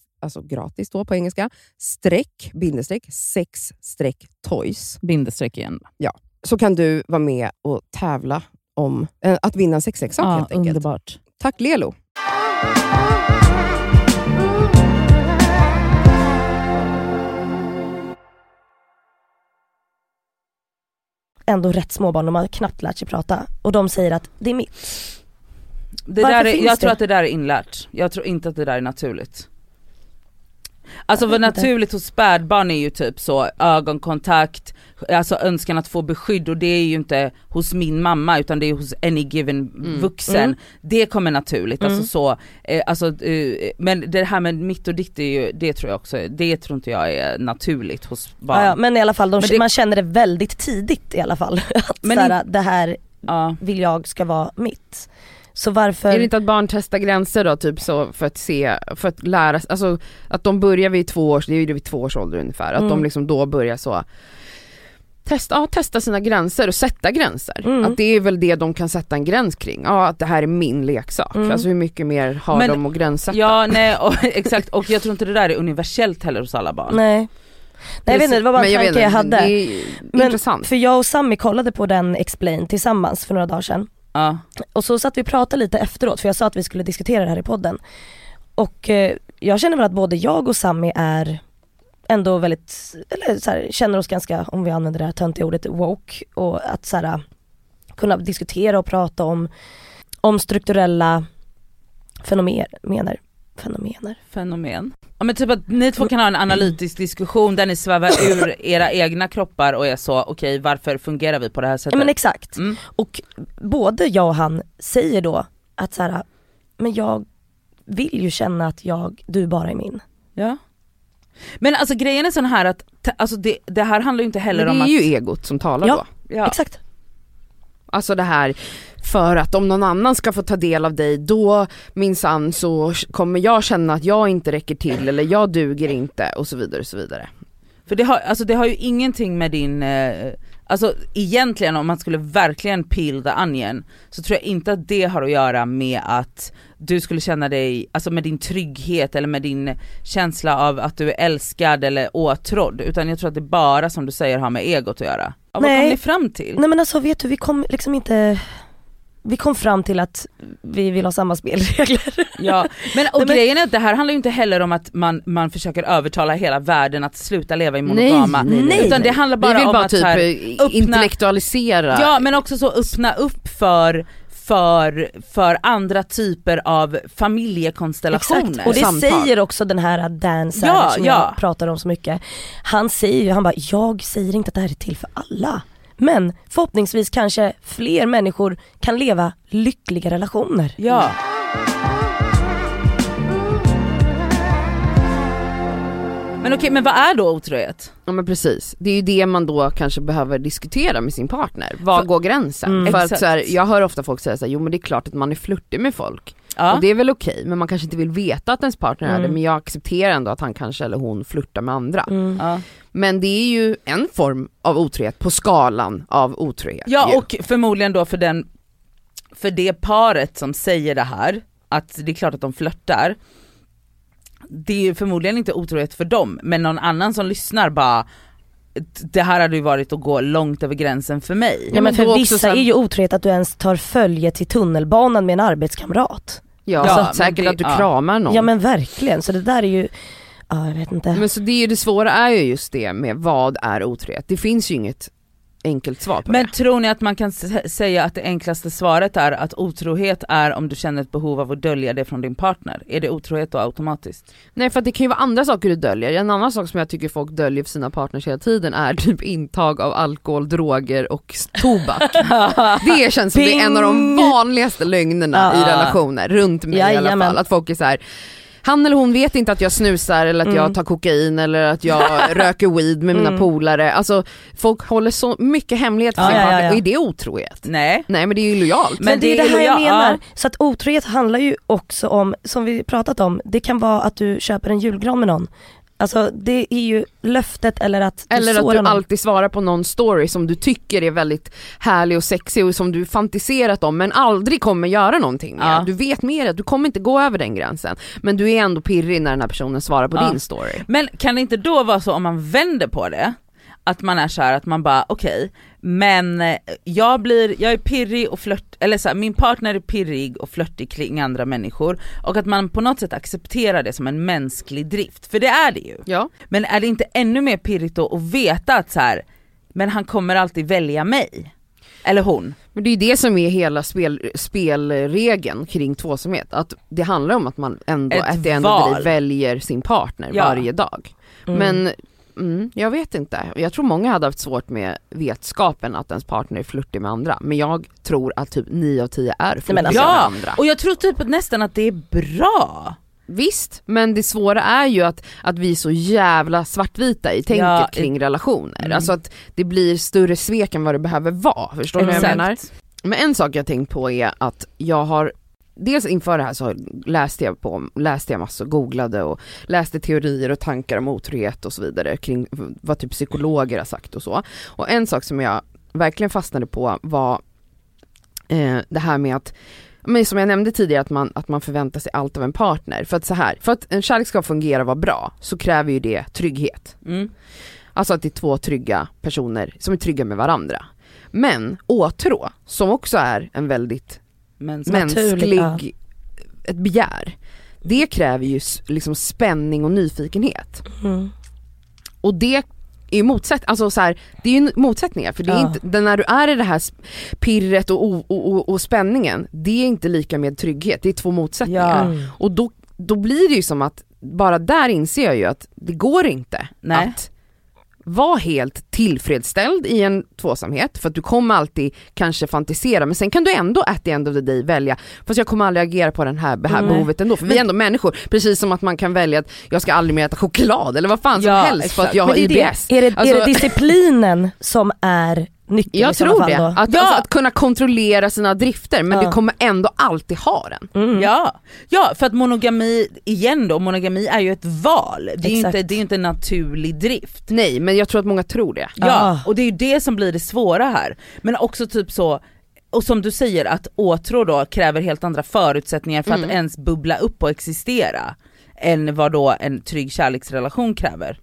alltså gratis då på engelska, streck, bindestreck, sex streck toys. Bindestreck igen. Så kan du vara med och tävla om eh, att vinna en sexleksak Ja, helt enkelt. underbart. Tack Lelo! ändå rätt små barn, de har knappt lärt sig prata och de säger att det är mitt. Det Varför där är, jag tror det? att det där är inlärt, jag tror inte att det där är naturligt. Alltså vad naturligt hos spädbarn är ju typ så ögonkontakt, alltså önskan att få beskydd och det är ju inte hos min mamma utan det är hos any given vuxen. Mm. Det kommer naturligt, Mm. alltså så, eh, alltså, eh, men det här med mitt och ditt är ju, det tror jag också, det tror inte jag är naturligt hos barn. Ja, ja, men i alla fall, de, det- man känner det väldigt tidigt i alla fall. Att Men såhär, det här Ja. vill jag ska vara mitt. Så varför... Är det inte att barn testar gränser då, typ så för att se, för att lära sig, alltså att de börjar vid två års, det är ju vid två års ålder ungefär, att Mm. de liksom då börjar så Testa, ja, testa sina gränser och sätta gränser. Mm. Att det är väl det de kan sätta en gräns kring. Ja att det här är min leksak. Mm. Alltså hur mycket mer har Men- de att gränssätta? Ja nej och, exakt och jag tror inte det där är universellt heller hos alla barn. Nej. Nej jag vet inte, det var bara en Men tanke jag, hade. Det är Men- intressant. För jag och Sammy kollade på den Explain tillsammans för några dagar sedan. Ja. Och så satt vi och pratade lite efteråt för jag sa att vi skulle diskutera det här i podden. Och eh, jag känner väl att både jag och Sammy är ändå väldigt, eller så här, känner oss ganska, om vi använder det här töntiga ordet, woke. Och att så här, kunna diskutera och prata om, om strukturella fenomener. Fenomener. fenomen. Ja men typ att ni två kan ha en analytisk diskussion där ni svävar ur era egna kroppar och är så, okej varför fungerar vi på det här Ja sättet? men exakt. Mm. Och både jag och han säger då att så här, men jag vill ju känna att jag, du bara är min. Ja. Men alltså grejen är sån här att, alltså det, det här handlar ju inte heller om det att... är ju egot som talar Ja. då. ja. Exakt. Alltså det här, för att om någon annan ska få ta del av dig då minsann så kommer jag känna att jag inte räcker till eller jag duger inte och så vidare och så vidare. För det har, alltså det har ju ingenting med din, eh, alltså egentligen om man skulle verkligen peel the onion så tror jag inte att det har att göra med att du skulle känna dig, alltså med din trygghet eller med din känsla av att du är älskad eller åtrådd utan jag tror att det bara som du säger har med egot att göra. Ja, vad kom Nej. ni fram till? Nej men alltså vet du, vi kom liksom inte, vi kom fram till att vi vill ha samma spelregler. Ja, men och Nej, men- grejen är att det här handlar ju inte heller om att man, man försöker övertala hela världen att sluta leva i monogama. Nej, nej, nej. Utan det handlar bara Vi vill om bara att typ här, eh, intellektualisera. Ja men också så öppna upp för, för, för andra typer av familjekonstellationer. Exakt, och det Samtal. säger också den här Dan Savage Ja, som ja. jag pratar om så mycket. Han säger ju, han bara, jag säger inte att det här är till för alla. Men förhoppningsvis kanske fler människor kan leva lyckliga relationer. Ja. Men okej, men vad är då otrohet? Ja men precis, det är ju det man då kanske behöver diskutera med sin partner. Var För- går gränsen? Mm. För att så här, jag hör ofta folk säga så här, jo men det är klart att man är flörtig med folk. Ja. Och det är väl okej, men man kanske inte vill veta att ens partner är det, Mm. men jag accepterar ändå att han kanske eller hon flörtar med andra. Mm. ja. Men det är ju en form av otrohet på skalan av otrohet. ja ju. och förmodligen då för den, för det paret som säger det här, att det är klart att de flörtar, det är ju förmodligen inte otrohet för dem, men någon annan som lyssnar bara det här hade ju varit att gå långt över gränsen för mig. Ja men för vissa här- är ju otrohet att du ens tar följe till tunnelbanan med en arbetskamrat. Ja, Ja, så säkert det- att du ja. kramar någon. Ja men verkligen, så det där är ju, ja jag vet inte. Men så det, är ju det svåra är ju just det med vad är otrohet? Det finns ju inget enkelt svar på Men det. tror ni att man kan sä- säga att det enklaste svaret är att otrohet är om du känner ett behov av att dölja det från din partner? Är det otrohet då automatiskt? Nej för det kan ju vara andra saker du döljer. En annan sak som jag tycker folk döljer för sina partners hela tiden är typ intag av alkohol, droger och tobak. det känns som det är en av de vanligaste lögnerna i relationer, runt mig i alla Jajamän. fall. Att folk är så här. Han eller hon vet inte att jag snusar eller att Mm. jag tar kokain eller att jag röker weed med mina Mm. polare. Alltså folk håller så mycket hemlighet för Ja, sin ja, ja, partner ja. och är det otrohet? Nej. Nej men det är ju lojalt. Men, Men det är det det är här jag menar. ja. Så att otrohet handlar ju också om, som vi pratat om, det kan vara att du köper en julgran med någon. Alltså det är ju löftet eller att du Eller att du någon. alltid svarar på någon story som du tycker är väldigt härlig och sexig och som du fantiserat om men aldrig kommer göra någonting med. Ja. Du vet med det, du kommer inte gå över den gränsen. Men du är ändå pirrig när den här personen svarar på Ja. din story. Men kan det inte då vara så om man vänder på det, att man är så här att man bara okej, men eh, jag blir, jag är pirrig och flört, eller så här, min partner är pirrig och flörtig kring andra människor och att man på något sätt accepterar det som en mänsklig drift, för det är det ju. Ja. Men är det inte ännu mer pirrigt då att veta att så här, men han kommer alltid välja mig? Eller hon. Men det är ju det som är hela spel, spelregeln kring tvåsamhet, att det handlar om att man ändå Ett at the end of the val. day väljer sin partner Ja. varje dag. Mm. Men mm, jag vet inte, jag tror många hade haft svårt med vetskapen att ens partner är flörtig med andra, men jag tror att typ 9 av 10 är flörtiga alltså- med Ja, andra. och jag tror typ nästan att det är bra. Visst, men det svåra är ju att, att vi är så jävla svartvita i tänket Ja, kring relationer. mm. Alltså att det blir större svek än vad det behöver vara, förstår du vad jag menar? Men en sak jag tänkt på är att jag har Dels inför det här så läste jag på, läste jag massor, googlade och läste teorier och tankar om otrohet och så vidare kring vad typ psykologer har sagt och så. Och en sak som jag verkligen fastnade på var eh, det här med att men som jag nämnde tidigare att man, att man förväntar sig allt av en partner. För att så här, för att en kärlek ska fungera och vara bra så kräver ju det trygghet. Mm. Alltså att det är två trygga personer som är trygga med varandra. Men åtrå, som också är en väldigt Men, mänsklig, Naturligt, ett begär. Det kräver ju liksom spänning och nyfikenhet. Mm. Och det är ju motsätt, alltså så här, det är ju motsättningar för det är Ja. inte, när du är i det här pirret och, och, och, och spänningen, det är inte lika med trygghet, det är två motsättningar. Ja. Och då, då blir det ju som att, bara där inser jag ju att det går inte Nej. att vara helt tillfredsställd i en tvåsamhet för att du kommer alltid kanske fantisera men sen kan du ändå at the end of the day välja fast jag kommer aldrig agera på den här, det här Nej. behovet ändå för vi är ändå människor precis som att man kan välja att jag ska aldrig mer äta choklad eller vad fan som Ja, helst för att exakt. jag har IBS. det. Är, det, Alltså- är det disciplinen som är nyckeln Jag i tror det, att, Ja. alltså, att kunna kontrollera sina drifter men Ja. du kommer ändå alltid ha den. Mm. Ja, ja, för att monogami, igen då, monogami är ju ett val. Det är ju Exakt. inte, det är inte en naturlig drift. Nej men jag tror att många tror det. Ja, Ah. och det är ju det som blir det svåra här. Men också typ så, och som du säger att åtrå då kräver helt andra förutsättningar för Mm. att ens bubbla upp och existera. Än vad då en trygg kärleksrelation kräver.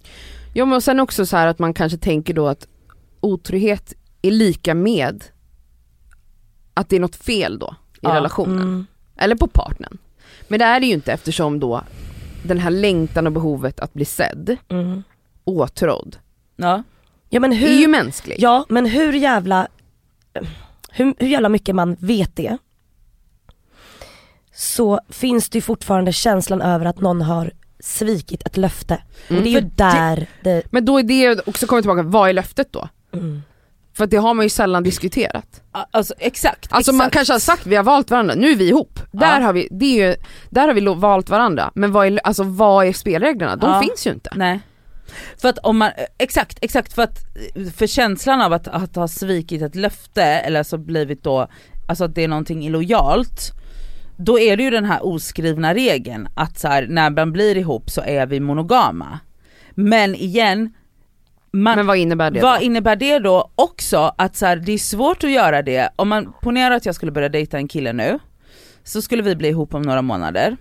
Ja men och sen också så här att man kanske tänker då att otrohet är lika med att det är något fel då i Ja, relationen. Mm. Eller på partnern. Men det är det ju inte eftersom då den här längtan och behovet att bli sedd, Mm. åtrådd, Ja. Ja men är ju hur, mänsklig. ja, men hur jävla, hur, hur jävla mycket man vet det så finns det ju fortfarande känslan över att någon har svikit ett löfte. Mm. Och det är ju där det, Men då är det också kommit tillbaka, vad är löftet då? mm. För det har man ju sällan diskuterat. Alltså exakt. Alltså man exakt. kanske har sagt vi har valt varandra, nu är vi ihop. Där Ja. har vi, det är ju, där har vi valt varandra. Men vad är, alltså, vad är spelreglerna? De Ja. finns ju inte. Nej. För att om man, exakt, exakt för att, för känslan av att, att ha svikit ett löfte eller alltså blivit då, alltså att det är någonting illojalt, då är det ju den här oskrivna regeln att så här, när man blir ihop så är vi monogama. Men igen, man, Men vad innebär det vad då? innebär det då också att så här, det är svårt att göra det, om man ponerar att jag skulle börja dejta en kille nu, så skulle vi bli ihop om några månader.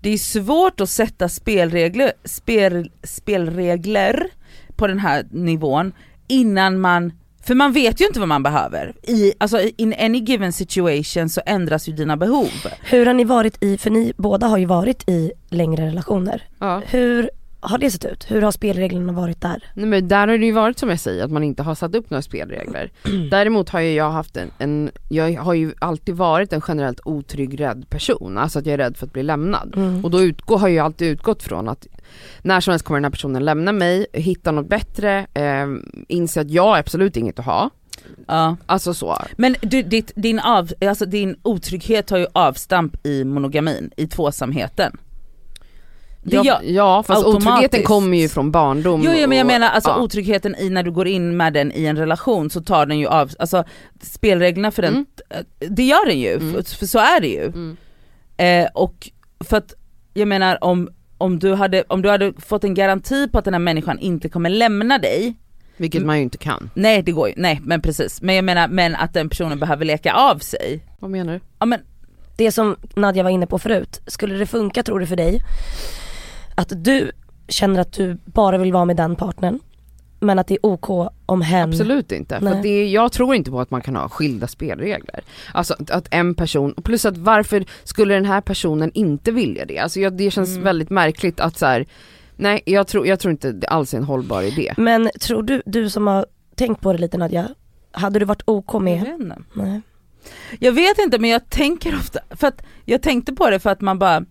Det är svårt att sätta spelregler, spel, spelregler på den här nivån innan man, för man vet ju inte vad man behöver. I, alltså in any given situation så ändras ju dina behov. Hur har ni varit i, för ni båda har ju varit i längre relationer. Ja. Hur har det sett ut? Hur har spelreglerna varit där? Nej, men där har det ju varit som jag säger, att man inte har satt upp några spelregler. Däremot har ju jag haft en, en, jag har ju alltid varit en generellt otrygg, rädd person. Alltså att jag är rädd för att bli lämnad. Mm. Och då utgår, har jag ju alltid utgått från att när som helst kommer den här personen lämna mig, hitta något bättre, eh, inse att jag absolut inget att ha. Ja. Alltså så. Men du, ditt, din, av, alltså din otrygghet har ju avstamp i monogamin, i tvåsamheten. Det Ja, gör- ja fast automatiskt. otryggheten kommer ju från barndom. Jo, jo men jag menar alltså ja. otryggheten i när du går in med den i en relation så tar den ju av, alltså spelreglerna för den, Mm. det gör den ju, Mm. för, för så är det ju. Mm. Eh, och för att jag menar om, om, du hade, om du hade fått en garanti på att den här människan inte kommer lämna dig, Vilket man ju inte kan. nej det går ju, nej men precis, men jag menar men att den personen behöver leka av sig. Vad menar du? Ja men Det som Nadja var inne på förut, skulle det funka tror du för dig att du känner att du bara vill vara med den partnern men att det är OK om hen Absolut inte. För Nej. det, jag tror inte på att man kan ha skilda spelregler. Alltså att, att en person, plus att varför skulle den här personen inte vilja det? Alltså jag, det känns Mm. väldigt märkligt att så här, nej jag tror, jag tror inte det alls är en hållbar idé. Men tror du, du som har tänkt på det lite Nadja, Hade du varit OK Jag med? vet inte. Nej. Jag vet inte men jag tänker ofta, för att jag tänkte på det för att man bara,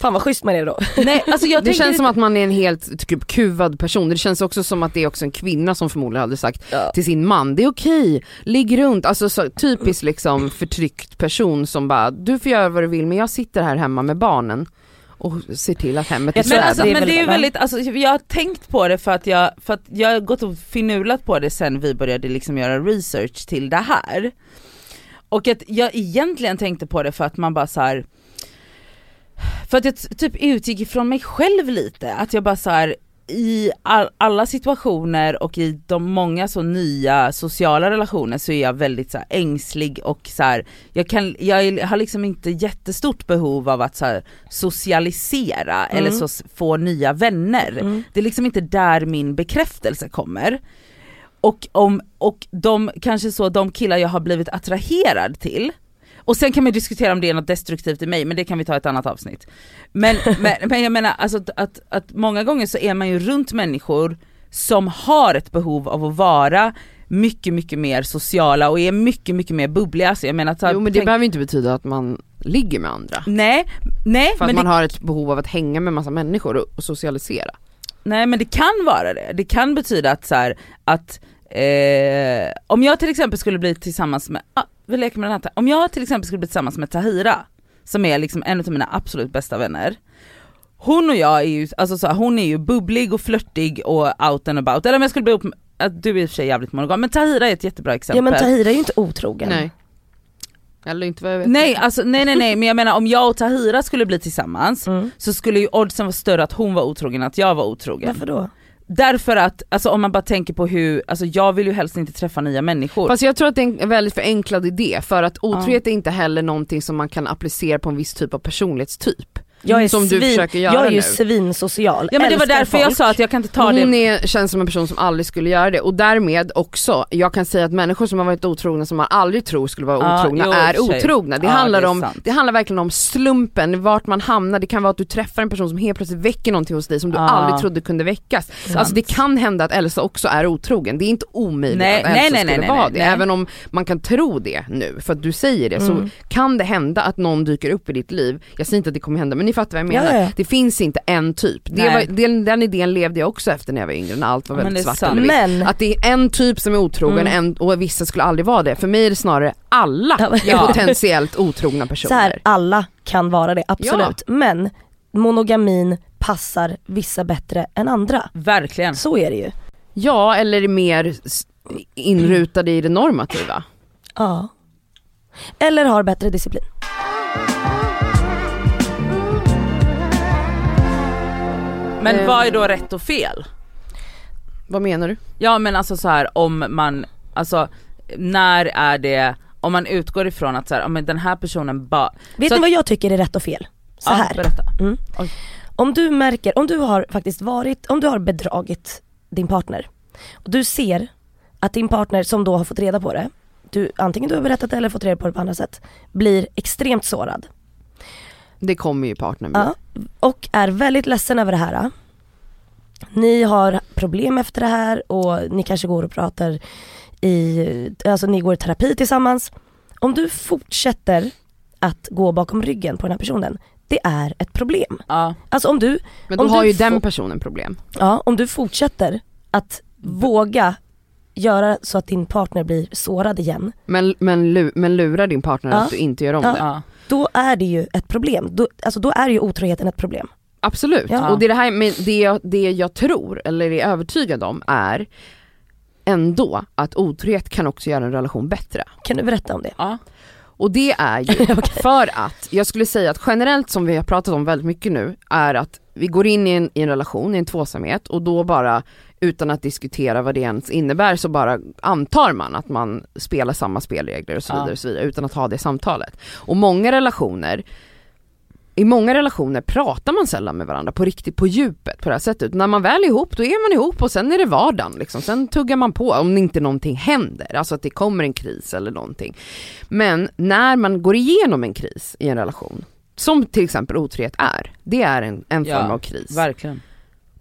Fan vad schysst man är då. nej alltså jag Det känns som att man är en helt typ, kuvad person, det känns också som att det är också en kvinna som förmodligen hade sagt Ja. till sin man, det är okej, ligg runt, alltså så, typiskt liksom förtryckt person som bara, du får göra vad du vill men jag sitter här hemma med barnen och ser till att hemmet är tror Men, alltså, men det är väldigt, alltså, jag har tänkt på det för att jag, för att jag har gått och finulat på det sen vi började liksom göra research till det här. Och att jag egentligen tänkte på det för att man bara så här. För att jag typ utgick ifrån mig själv lite, att jag bara så här i all, alla situationer och i de många så nya sociala relationer så är jag väldigt så här ängslig och så här, jag, kan, jag har liksom inte jättestort behov av att så här, socialisera Mm. eller så få nya vänner. Mm. Det är liksom inte där min bekräftelse kommer. Och, om, och de, kanske så de killar jag har blivit attraherad till, och sen kan man diskutera om det är något destruktivt i mig, men det kan vi ta i ett annat avsnitt. Men, men, men jag menar alltså att, att, att många gånger så är man ju runt människor som har ett behov av att vara mycket, mycket mer sociala och är mycket, mycket mer bubbliga. Så jag menar, ta, Jo men det tänk- behöver inte betyda att man ligger med andra. Nej, nej För att man det, har ett behov av att hänga med massa människor och, och socialisera. nej men det kan vara det. Det kan betyda att så här, att eh, om jag till exempel skulle bli tillsammans med, vi leker med den här, ta- om jag till exempel skulle bli tillsammans med Tahira, som är liksom en av mina absolut bästa vänner. Hon och jag är ju, alltså så här, hon är ju bubblig och flörtig och out and about, eller om jag skulle bli ihop med, att du är i och för sig jävligt monogam, men Tahira är ett jättebra exempel. Ja men Tahira är ju inte otrogen. Nej. Eller inte vad jag vet. Nej alltså nej nej nej men jag menar om jag och Tahira skulle bli tillsammans Mm. så skulle ju oddsen vara större att hon var otrogen än att jag var otrogen. Varför då? Därför att, alltså om man bara tänker på hur, alltså jag vill ju helst inte träffa nya människor. Fast jag tror att det är en väldigt förenklad idé för att otrohet är inte heller någonting som man kan applicera på en viss typ av personlighetstyp. Jag är, Som du svin, försöker göra jag är ju nu. svinsocial, ja men det var därför jag folk. sa att jag kan inte ta Hon det. är, känns som en person som aldrig skulle göra det och därmed också, jag kan säga att människor som har varit otrogna som man aldrig tror skulle vara Ja, otrogna jo, är sig. otrogna. Det, Ja, handlar det är om, sant. det handlar verkligen om slumpen, vart man hamnar, det kan vara att du träffar en person som helt plötsligt väcker någonting hos dig som du Ja. aldrig trodde kunde väckas. Alltså det kan hända att Elsa också är otrogen, det är inte omöjligt Nej, att Elsa nej, nej, skulle nej, vara nej, det. Även om man kan tro det nu, för att du säger det, så Mm. kan det hända att någon dyker upp i ditt liv. Jag säger inte att det kommer hända men ni fattar vad jag Ja, menar. ja, ja. Det finns inte en typ. Det var, den, den idén levde jag också efter när jag var yngre, när allt var väldigt svart sant. eller vitt. Men, Att det är en typ som är otrogen Mm. en, och vissa skulle aldrig vara det. För mig är det snarare alla är potentiellt otrogna personer. så här, alla kan vara det, absolut. Men monogamin passar vissa bättre än andra. Verkligen. Så är det ju. Ja, eller mer inrutade i det normativa. Ja. Eller har bättre disciplin. Men Eh. vad är då rätt och fel? Vad menar du? Ja men alltså så här om man, alltså när är det, om man utgår ifrån att så här, men den här personen bara, Vet Så ni att- vad jag tycker är rätt och fel? Så Ja, här. berätta. Mm. Om du märker, om du har faktiskt varit, om du har bedragit din partner och du ser att din partner som då har fått reda på det, du, antingen du har berättat det eller fått reda på det på andra sätt, blir extremt sårad Det kommer ju partnern med. ja, och är väldigt ledsen över det här. Ni har problem efter det här och ni kanske går och pratar i, alltså ni går i terapi tillsammans. Om du fortsätter att gå bakom ryggen på den här personen, det är ett problem. Ja. Alltså om du Men då Om har du ju den personen problem. Ja, om du fortsätter att våga göra så att din partner blir sårad igen, Men, men, lu, men lurar din partner Ja. att du inte gör om Ja. det. Ja. Då är det ju ett problem. Då, alltså då är ju otroheten ett problem. Absolut, Ja. och det, är det, här, men det, jag, det jag tror, eller är övertygad om, är ändå att otrohet kan också göra en relation bättre. Kan du berätta om det? Ja. Och det är ju Okej. för att, jag skulle säga att generellt som vi har pratat om väldigt mycket nu, är att vi går in i en, i en relation, i en tvåsamhet och då bara utan att diskutera vad det ens innebär så bara antar man att man spelar samma spelregler och så Ja. vidare, och så vidare utan att ha det samtalet. Och många relationer i många relationer pratar man sällan med varandra på riktigt, på djupet på det här sättet. När man väl är ihop, då är man ihop och sen är det vardagen liksom. Sen tuggar man på om inte någonting händer, alltså att det kommer en kris eller någonting. Men när man går igenom en kris i en relation, som till exempel otrohet är, det är en, en form Ja, av kris. Verkligen.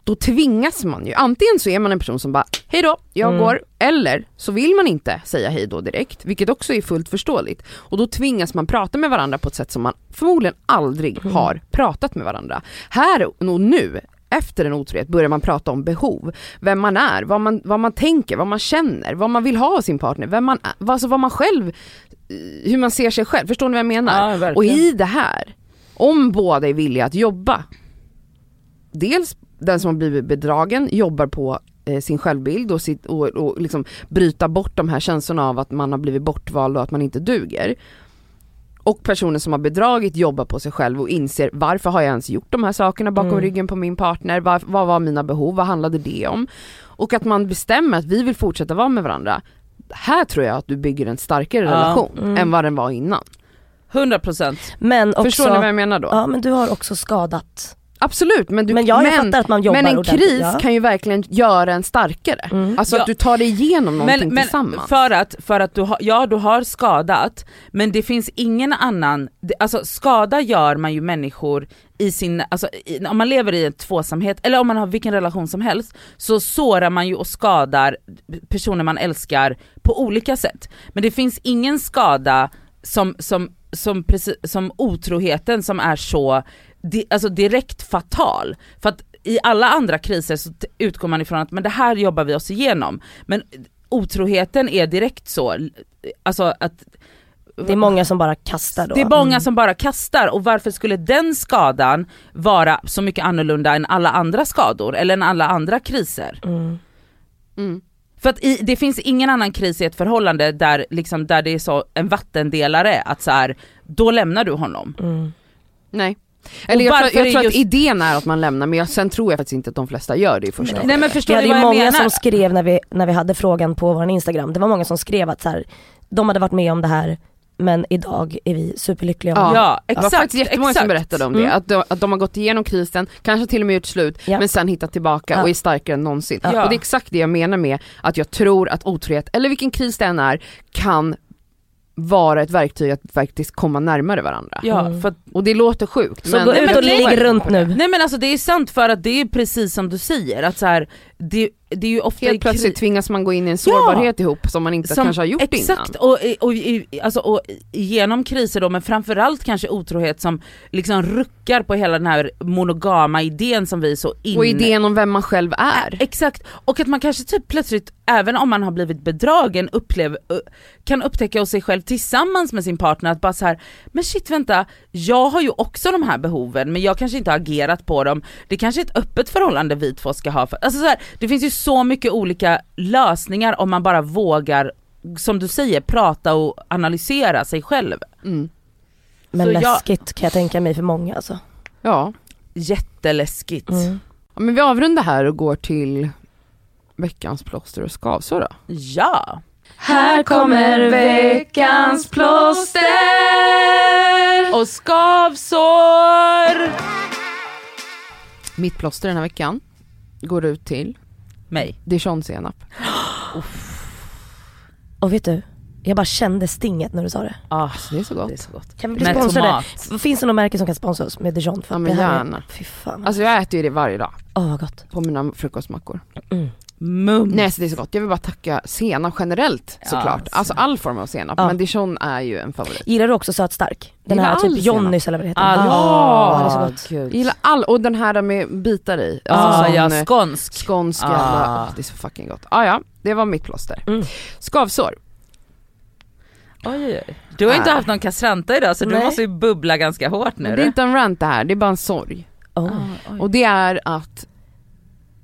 då tvingas man ju, antingen så är man en person som bara hej då, jag Mm. går, eller så vill man inte säga hej då direkt, vilket också är fullt förståeligt. Och då tvingas man prata med varandra på ett sätt som man förmodligen aldrig Mm. har pratat med varandra. Här och nu, efter en otrohet, börjar man prata om behov, vem man är, vad man, vad man tänker, vad man känner, vad man vill ha av sin partner, vem man, alltså vad man själv, eh, hur man ser sig själv, förstår ni vad jag menar? Ja. Och i det här, om båda är villiga att jobba, dels den som har blivit bedragen jobbar på eh, sin självbild och, sitt, och, och liksom bryta bort de här känslorna av att man har blivit bortvald och att man inte duger. Och personen som har bedragit jobbar på sig själv och inser varför har jag ens gjort de här sakerna bakom Mm. ryggen på min partner, vad, vad var mina behov, vad handlade det om? Och att man bestämmer att vi vill fortsätta vara med varandra. Här tror jag att du bygger en starkare Ja. relation Mm. än vad den var innan. 100% Men också, Förstår ni vad jag menar då? ja men du har också skadat. Absolut, men, du, men jag, fattar att man jobbar men en kris ja. kan ju verkligen göra en starkare. Mm. Alltså Ja. att du tar dig igenom någonting men, men tillsammans. för att, för att du har, ja du har skadat, men det finns ingen annan, det- alltså skada gör man ju människor i sin, alltså i, om man lever i en tvåsamhet, eller om man har vilken relation som helst, så sårar man ju och skadar personer man älskar på olika sätt. Men det finns ingen skada som, som, som, precis, som otroheten som är så di, alltså direkt fatal. För att i alla andra kriser så utgår man ifrån att men det här jobbar vi oss igenom. Men otroheten är direkt så, alltså att Det är många som bara kastar då. det är många Mm. som bara kastar och varför skulle den skadan vara så mycket annorlunda än alla andra skador eller än alla andra kriser? Mm. Mm. För att i, det finns ingen annan kris i ett förhållande där, liksom, där det är så en vattendelare att så här, då lämnar du honom. Mm. Nej. Eller jag, tror, jag tror just- att idén är att man lämnar men jag, sen tror jag faktiskt inte att de flesta gör det i första Nej. Nej men Vi förstår hade ni ju många menar? som skrev när vi, när vi hade frågan på vår Instagram, det var många som skrev att så här, de hade varit med om det här men idag är vi superlyckliga. Ja. Ja Det var exakt, faktiskt jättemånga exakt. som berättade om det, Mm. att, de, att de har gått igenom krisen, kanske till och med gjort slut, Ja. men sen hittat tillbaka Ja. och är starkare än någonsin. Ja. Och det är exakt det jag menar med att jag tror att otrohet, eller vilken kris det än är, kan vara ett verktyg att faktiskt komma närmare varandra. Ja, Mm. för att, Och det låter sjukt Så men... gå ut och det- ligg runt nu. nej men alltså det är sant för att det är precis som du säger att så här, det, det är ju ofta Helt plötsligt tvingas man gå in i en sårbarhet ihop som man inte som- kanske har gjort exakt, innan. och, och, och, alltså, och genom kriser då men framförallt kanske otrohet som liksom ruckar på hela den här monogama idén som vi är så in... Och idén om vem man själv är. Exakt, och att man kanske typ plötsligt, även om man har blivit bedragen, upplev, kan upptäcka hos sig själv tillsammans med sin partner att bara så här, men shit vänta, jag har ju också de här behoven men jag kanske inte har agerat på dem, det kanske är ett öppet förhållande vi två ska ha. För, alltså så här, det finns ju så mycket olika lösningar om man bara vågar, som du säger, prata och analysera sig själv. Mm. Men Så jag- läskigt kan jag tänka mig för många alltså. Ja. Jätteläskigt. Mm. ja, men vi avrundar här och går till veckans plåster och skavsår då. Ja! Här kommer veckans plåster Och skavsår! Mitt plåster den här veckan går ut till Mig. dijonsenap. Och vet du, jag bara kände stinget när du sa det. Ah, Det är så gott. det är så gott. Kan vi bli Med sponsrade? tomat. Finns det någon märke som kan sponsra oss med dijon? För Ja, men det här är- gärna. Fy fan. Alltså jag äter ju det varje dag Åh vad gott. på mina frukostmackor. Mm. Mums. Nej så det är så gott. Jag vill bara tacka senap generellt Ja, såklart. alltså. Alltså all form av senap. Ja. Men dijon är ju en favorit. Gillar du också sötstark? Den Gillar här typ. Johnnys eller vad det heter. Ah, Ja, det är så gott. gud. Jag gillar all, och den här med bitar i. Ah, Alltså sån, ja, skånsk. skånsk Ah. jävla, åh, det är så fucking gott. Ah, ja, det var mitt plåster. Mm. Skavsår. Oj, oj, oj. Du har inte Nej. haft någon kastranta idag så du Nej. måste ju bubbla ganska hårt nu. Men det är inte en rant det här, det är bara en sorg. Oh. Ah. Och det är att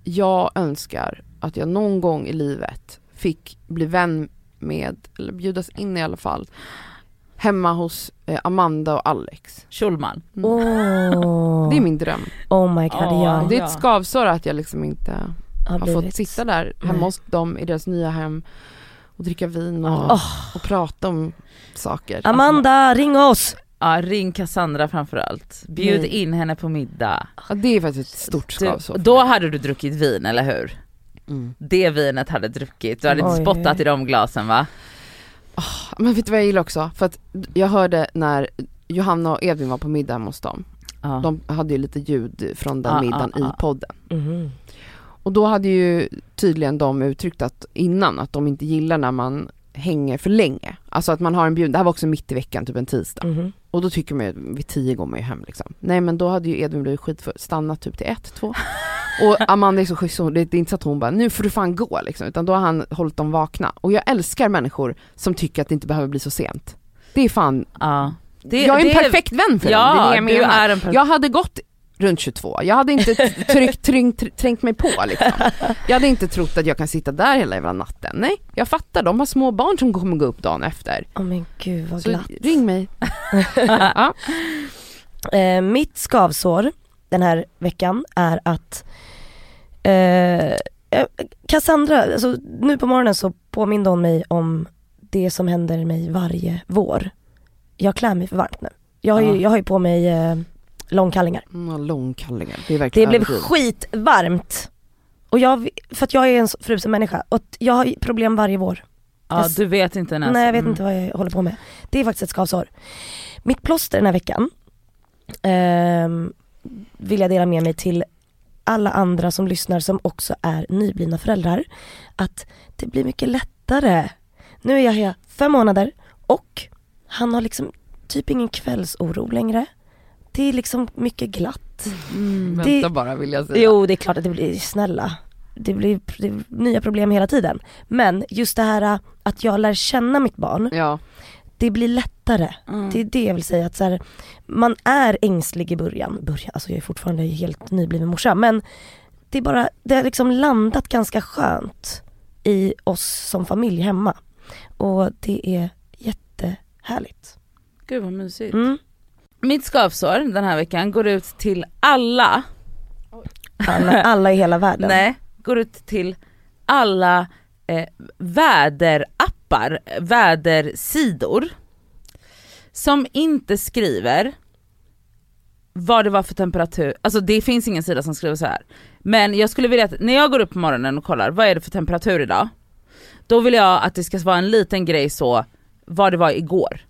jag önskar att jag någon gång i livet fick bli vän med, eller bjudas in i alla fall, hemma hos eh, Amanda och Alex. Schulman. Mm. Åh. Det är min dröm. Oh my god, Åh, ja. Det är ett skavsår att jag liksom inte har har fått sitta där hemma Nej. hos dem i deras nya hem och dricka vin och, Åh. och prata om saker. Amanda, ring oss! Ja, ring Cassandra framförallt. Bjud Nej. in henne på middag. Ja, det är faktiskt ett stort skavsår. då hade du druckit vin, eller hur? Mm. Det vinet hade druckit, du hade inte Oj. spottat i de glasen va? Men vet du vad jag gillar också? För att jag hörde när Johanna och Edvin var på middag hemma hos dem. Ja. De hade ju lite ljud från den Ja, middagen ja. i podden. Mhm. Och då hade ju tydligen de uttryckt att innan att de inte gillar när man hänger för länge. Alltså att man har en bjudning, det här var också mitt i veckan, typ en tisdag. Mhm. Och då tycker man ju, vid tio går man ju hem liksom. Nej men då hade ju Edvin blivit skitfull, stannat typ till ett, två. Och Amanda är så schysst, det är inte så att hon bara, nu får du fan gå liksom. Utan då har han hållit dem vakna. Och jag älskar människor som tycker att det inte behöver bli så sent. Det är fan, Ja. Det, jag är en det- perfekt vän för Ja, dem, det är det jag du menar. är en Jag hade gått runt 22, jag hade inte tryckt, trängt, trängt mig på liksom. Jag hade inte trott att jag kan sitta där hela jävla natten. Nej, jag fattar, de har små barn som kommer gå upp dagen efter. Åh men gud vad Så glatt. ring mig. ja. Eh, mitt skavsår den här veckan är att eh, eh, Cassandra, alltså, nu på morgonen så påminde hon mig om det som händer mig varje vår. Jag klär mig för varmt nu. Jag har ju, Ja. jag har ju på mig eh, långkallingar. Mm, långkallingar, det är Det verkligen blev överdrivet. skitvarmt. Och jag, för att jag är en frusen människa och jag har ju problem varje vår. Ja du vet inte ens. Nej jag vet Mm. inte vad jag håller på med. Det är faktiskt ett skavsår. Mitt plåster den här veckan ehm, vill jag dela med mig till alla andra som lyssnar som också är nyblivna föräldrar. Att det blir mycket lättare. Nu är jag här fem månader och han har liksom typ ingen kvällsoro längre. Det är liksom mycket glatt. Mm. det- Vänta bara vill jag säga. Jo det är klart att det blir, snälla. Det blir, det blir nya problem hela tiden. Men just det här att jag lär känna mitt barn, Ja, det blir lättare. Mm. Det är det jag vill säga att så här, man är ängslig i början, början, alltså jag är fortfarande helt nybliven morsa men det är bara, det har liksom landat ganska skönt i oss som familj hemma. Och det är jättehärligt. Gud vad mysigt. Mm. Mitt skavsår den här veckan går ut till alla, Alla, alla i hela världen. nej, går ut till alla eh, väderappar, vädersidor som inte skriver vad det var för temperatur, alltså det finns ingen sida som skriver så här. Men jag skulle vilja att när jag går upp på morgonen och kollar, vad är det för temperatur idag? Då vill jag att det ska vara en liten grej så, vad det var igår.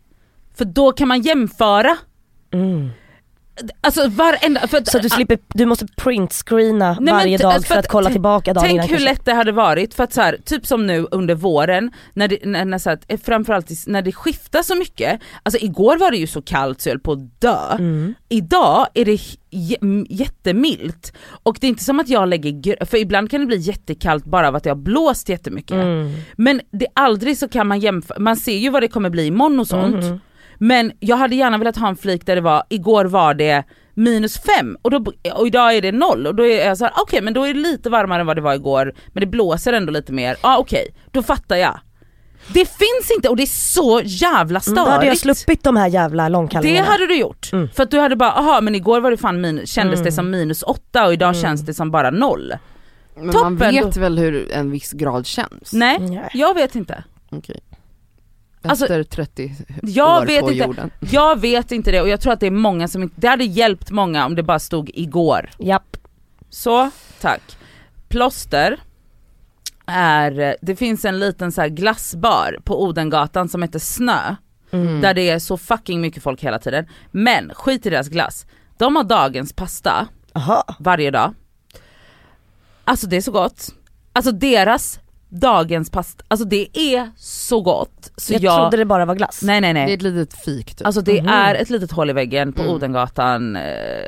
För då kan man jämföra, Mm alltså varenda, för att, Så att du slipper, du måste printscreena varje dag för för att att- kolla tillbaka dagen Tänk innan hur kanske. lätt det hade varit för att så här, typ som nu under våren, när det, när, när, så här, eh, framförallt när det skiftar så mycket, alltså igår var det ju så kallt så jag höll på att dö, Mm. idag är det jättemilt och det är inte som att jag lägger, för ibland kan det bli jättekallt bara av att det har blåst jättemycket. Mm. Men det, aldrig så kan man jämföra, man ser ju vad det kommer bli imorgon och sånt. Mhm. Men jag hade gärna velat ha en flik där det var, igår var det minus fem och, då, och idag är det noll och då är jag såhär, okej men då är det lite varmare än vad det var igår men det blåser ändå lite mer, ja ah, okej, då fattar jag. Det finns inte och det är så jävla Mm, Då hade jag störigt. sluppit de här jävla det långkallingarna. hade du gjort. Mm. För att du hade bara, aha men igår var det fan min, kändes Mm. det som minus åtta och idag Mm. känns det som bara noll. men man Toppen, vet då- väl hur en viss grad känns? Nej, Nej. jag vet inte. Okej. Alltså, Efter 30 Jag år vet på inte. jorden. Jag vet inte det och jag tror att det är många som inte, det hade hjälpt många om det bara stod igår. Japp. Så, tack. Plåster är, det finns en liten så här glassbar på Odengatan som heter Snö, Mm. där det är så fucking mycket folk hela tiden. Men skit i deras glass, de har dagens pasta Aha. varje dag. Alltså det är så gott. Alltså deras dagens pasta, alltså det är så gott. Så jag, jag, trodde det bara var glass. nej nej nej. Det är ett litet fik typ. Alltså det Mhm. är ett litet hål i väggen på Mm. Odengatan, eh,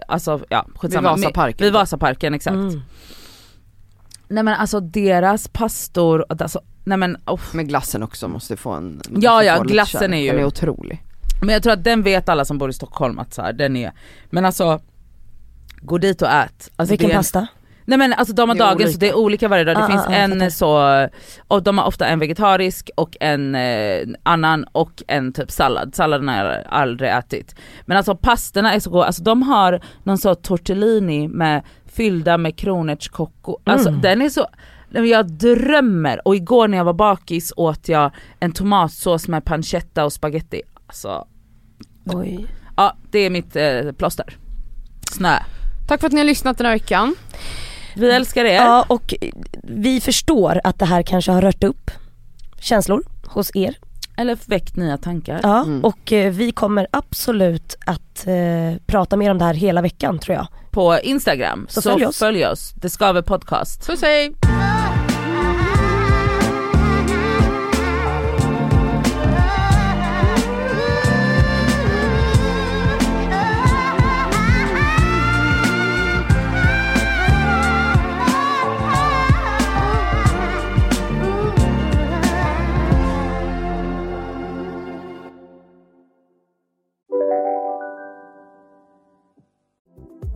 alltså ja Vid skitsamma. Vasaparken. Vid Vasaparken exakt. Mm. Nej men alltså deras pastor, alltså, nej men oh. Men glassen också måste få en... Ja, måste ja, lite glassen kärlek. är ju- Den är otrolig. Men jag tror att den vet alla som bor i Stockholm att så här, den är, men alltså gå dit och ät. Alltså, Vilken det är pasta? Nej men alltså de har dagens, det är olika varje dag, det Ah, finns ah, ah, en så, och de har ofta en vegetarisk och en eh, annan och en typ sallad, salladen har jag aldrig ätit. Men alltså pastorna är så goda, alltså de har någon sån tortellini med fyllda med kronärtskocko, alltså Mm. den är så, nej, men jag drömmer och igår när jag var bakis åt jag en tomatsås med pancetta och spaghetti. Alltså, Oj. ja det är mitt eh, plåster. Snö. Tack för att ni har lyssnat den här veckan. Vi älskar er. Ja och vi förstår att det här kanske har rört upp känslor hos er. Eller väckt nya tankar. Ja, Mm. och eh, vi kommer absolut att eh, prata mer om det här hela veckan tror jag. På Instagram, Så så, följ oss. följ oss. Det skaver podcast. Puss hej!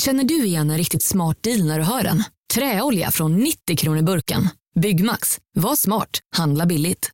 Känner du igen en riktigt smart deal när du hör den? Träolja från 90 kronor burken. Byggmax. Var smart. Handla billigt.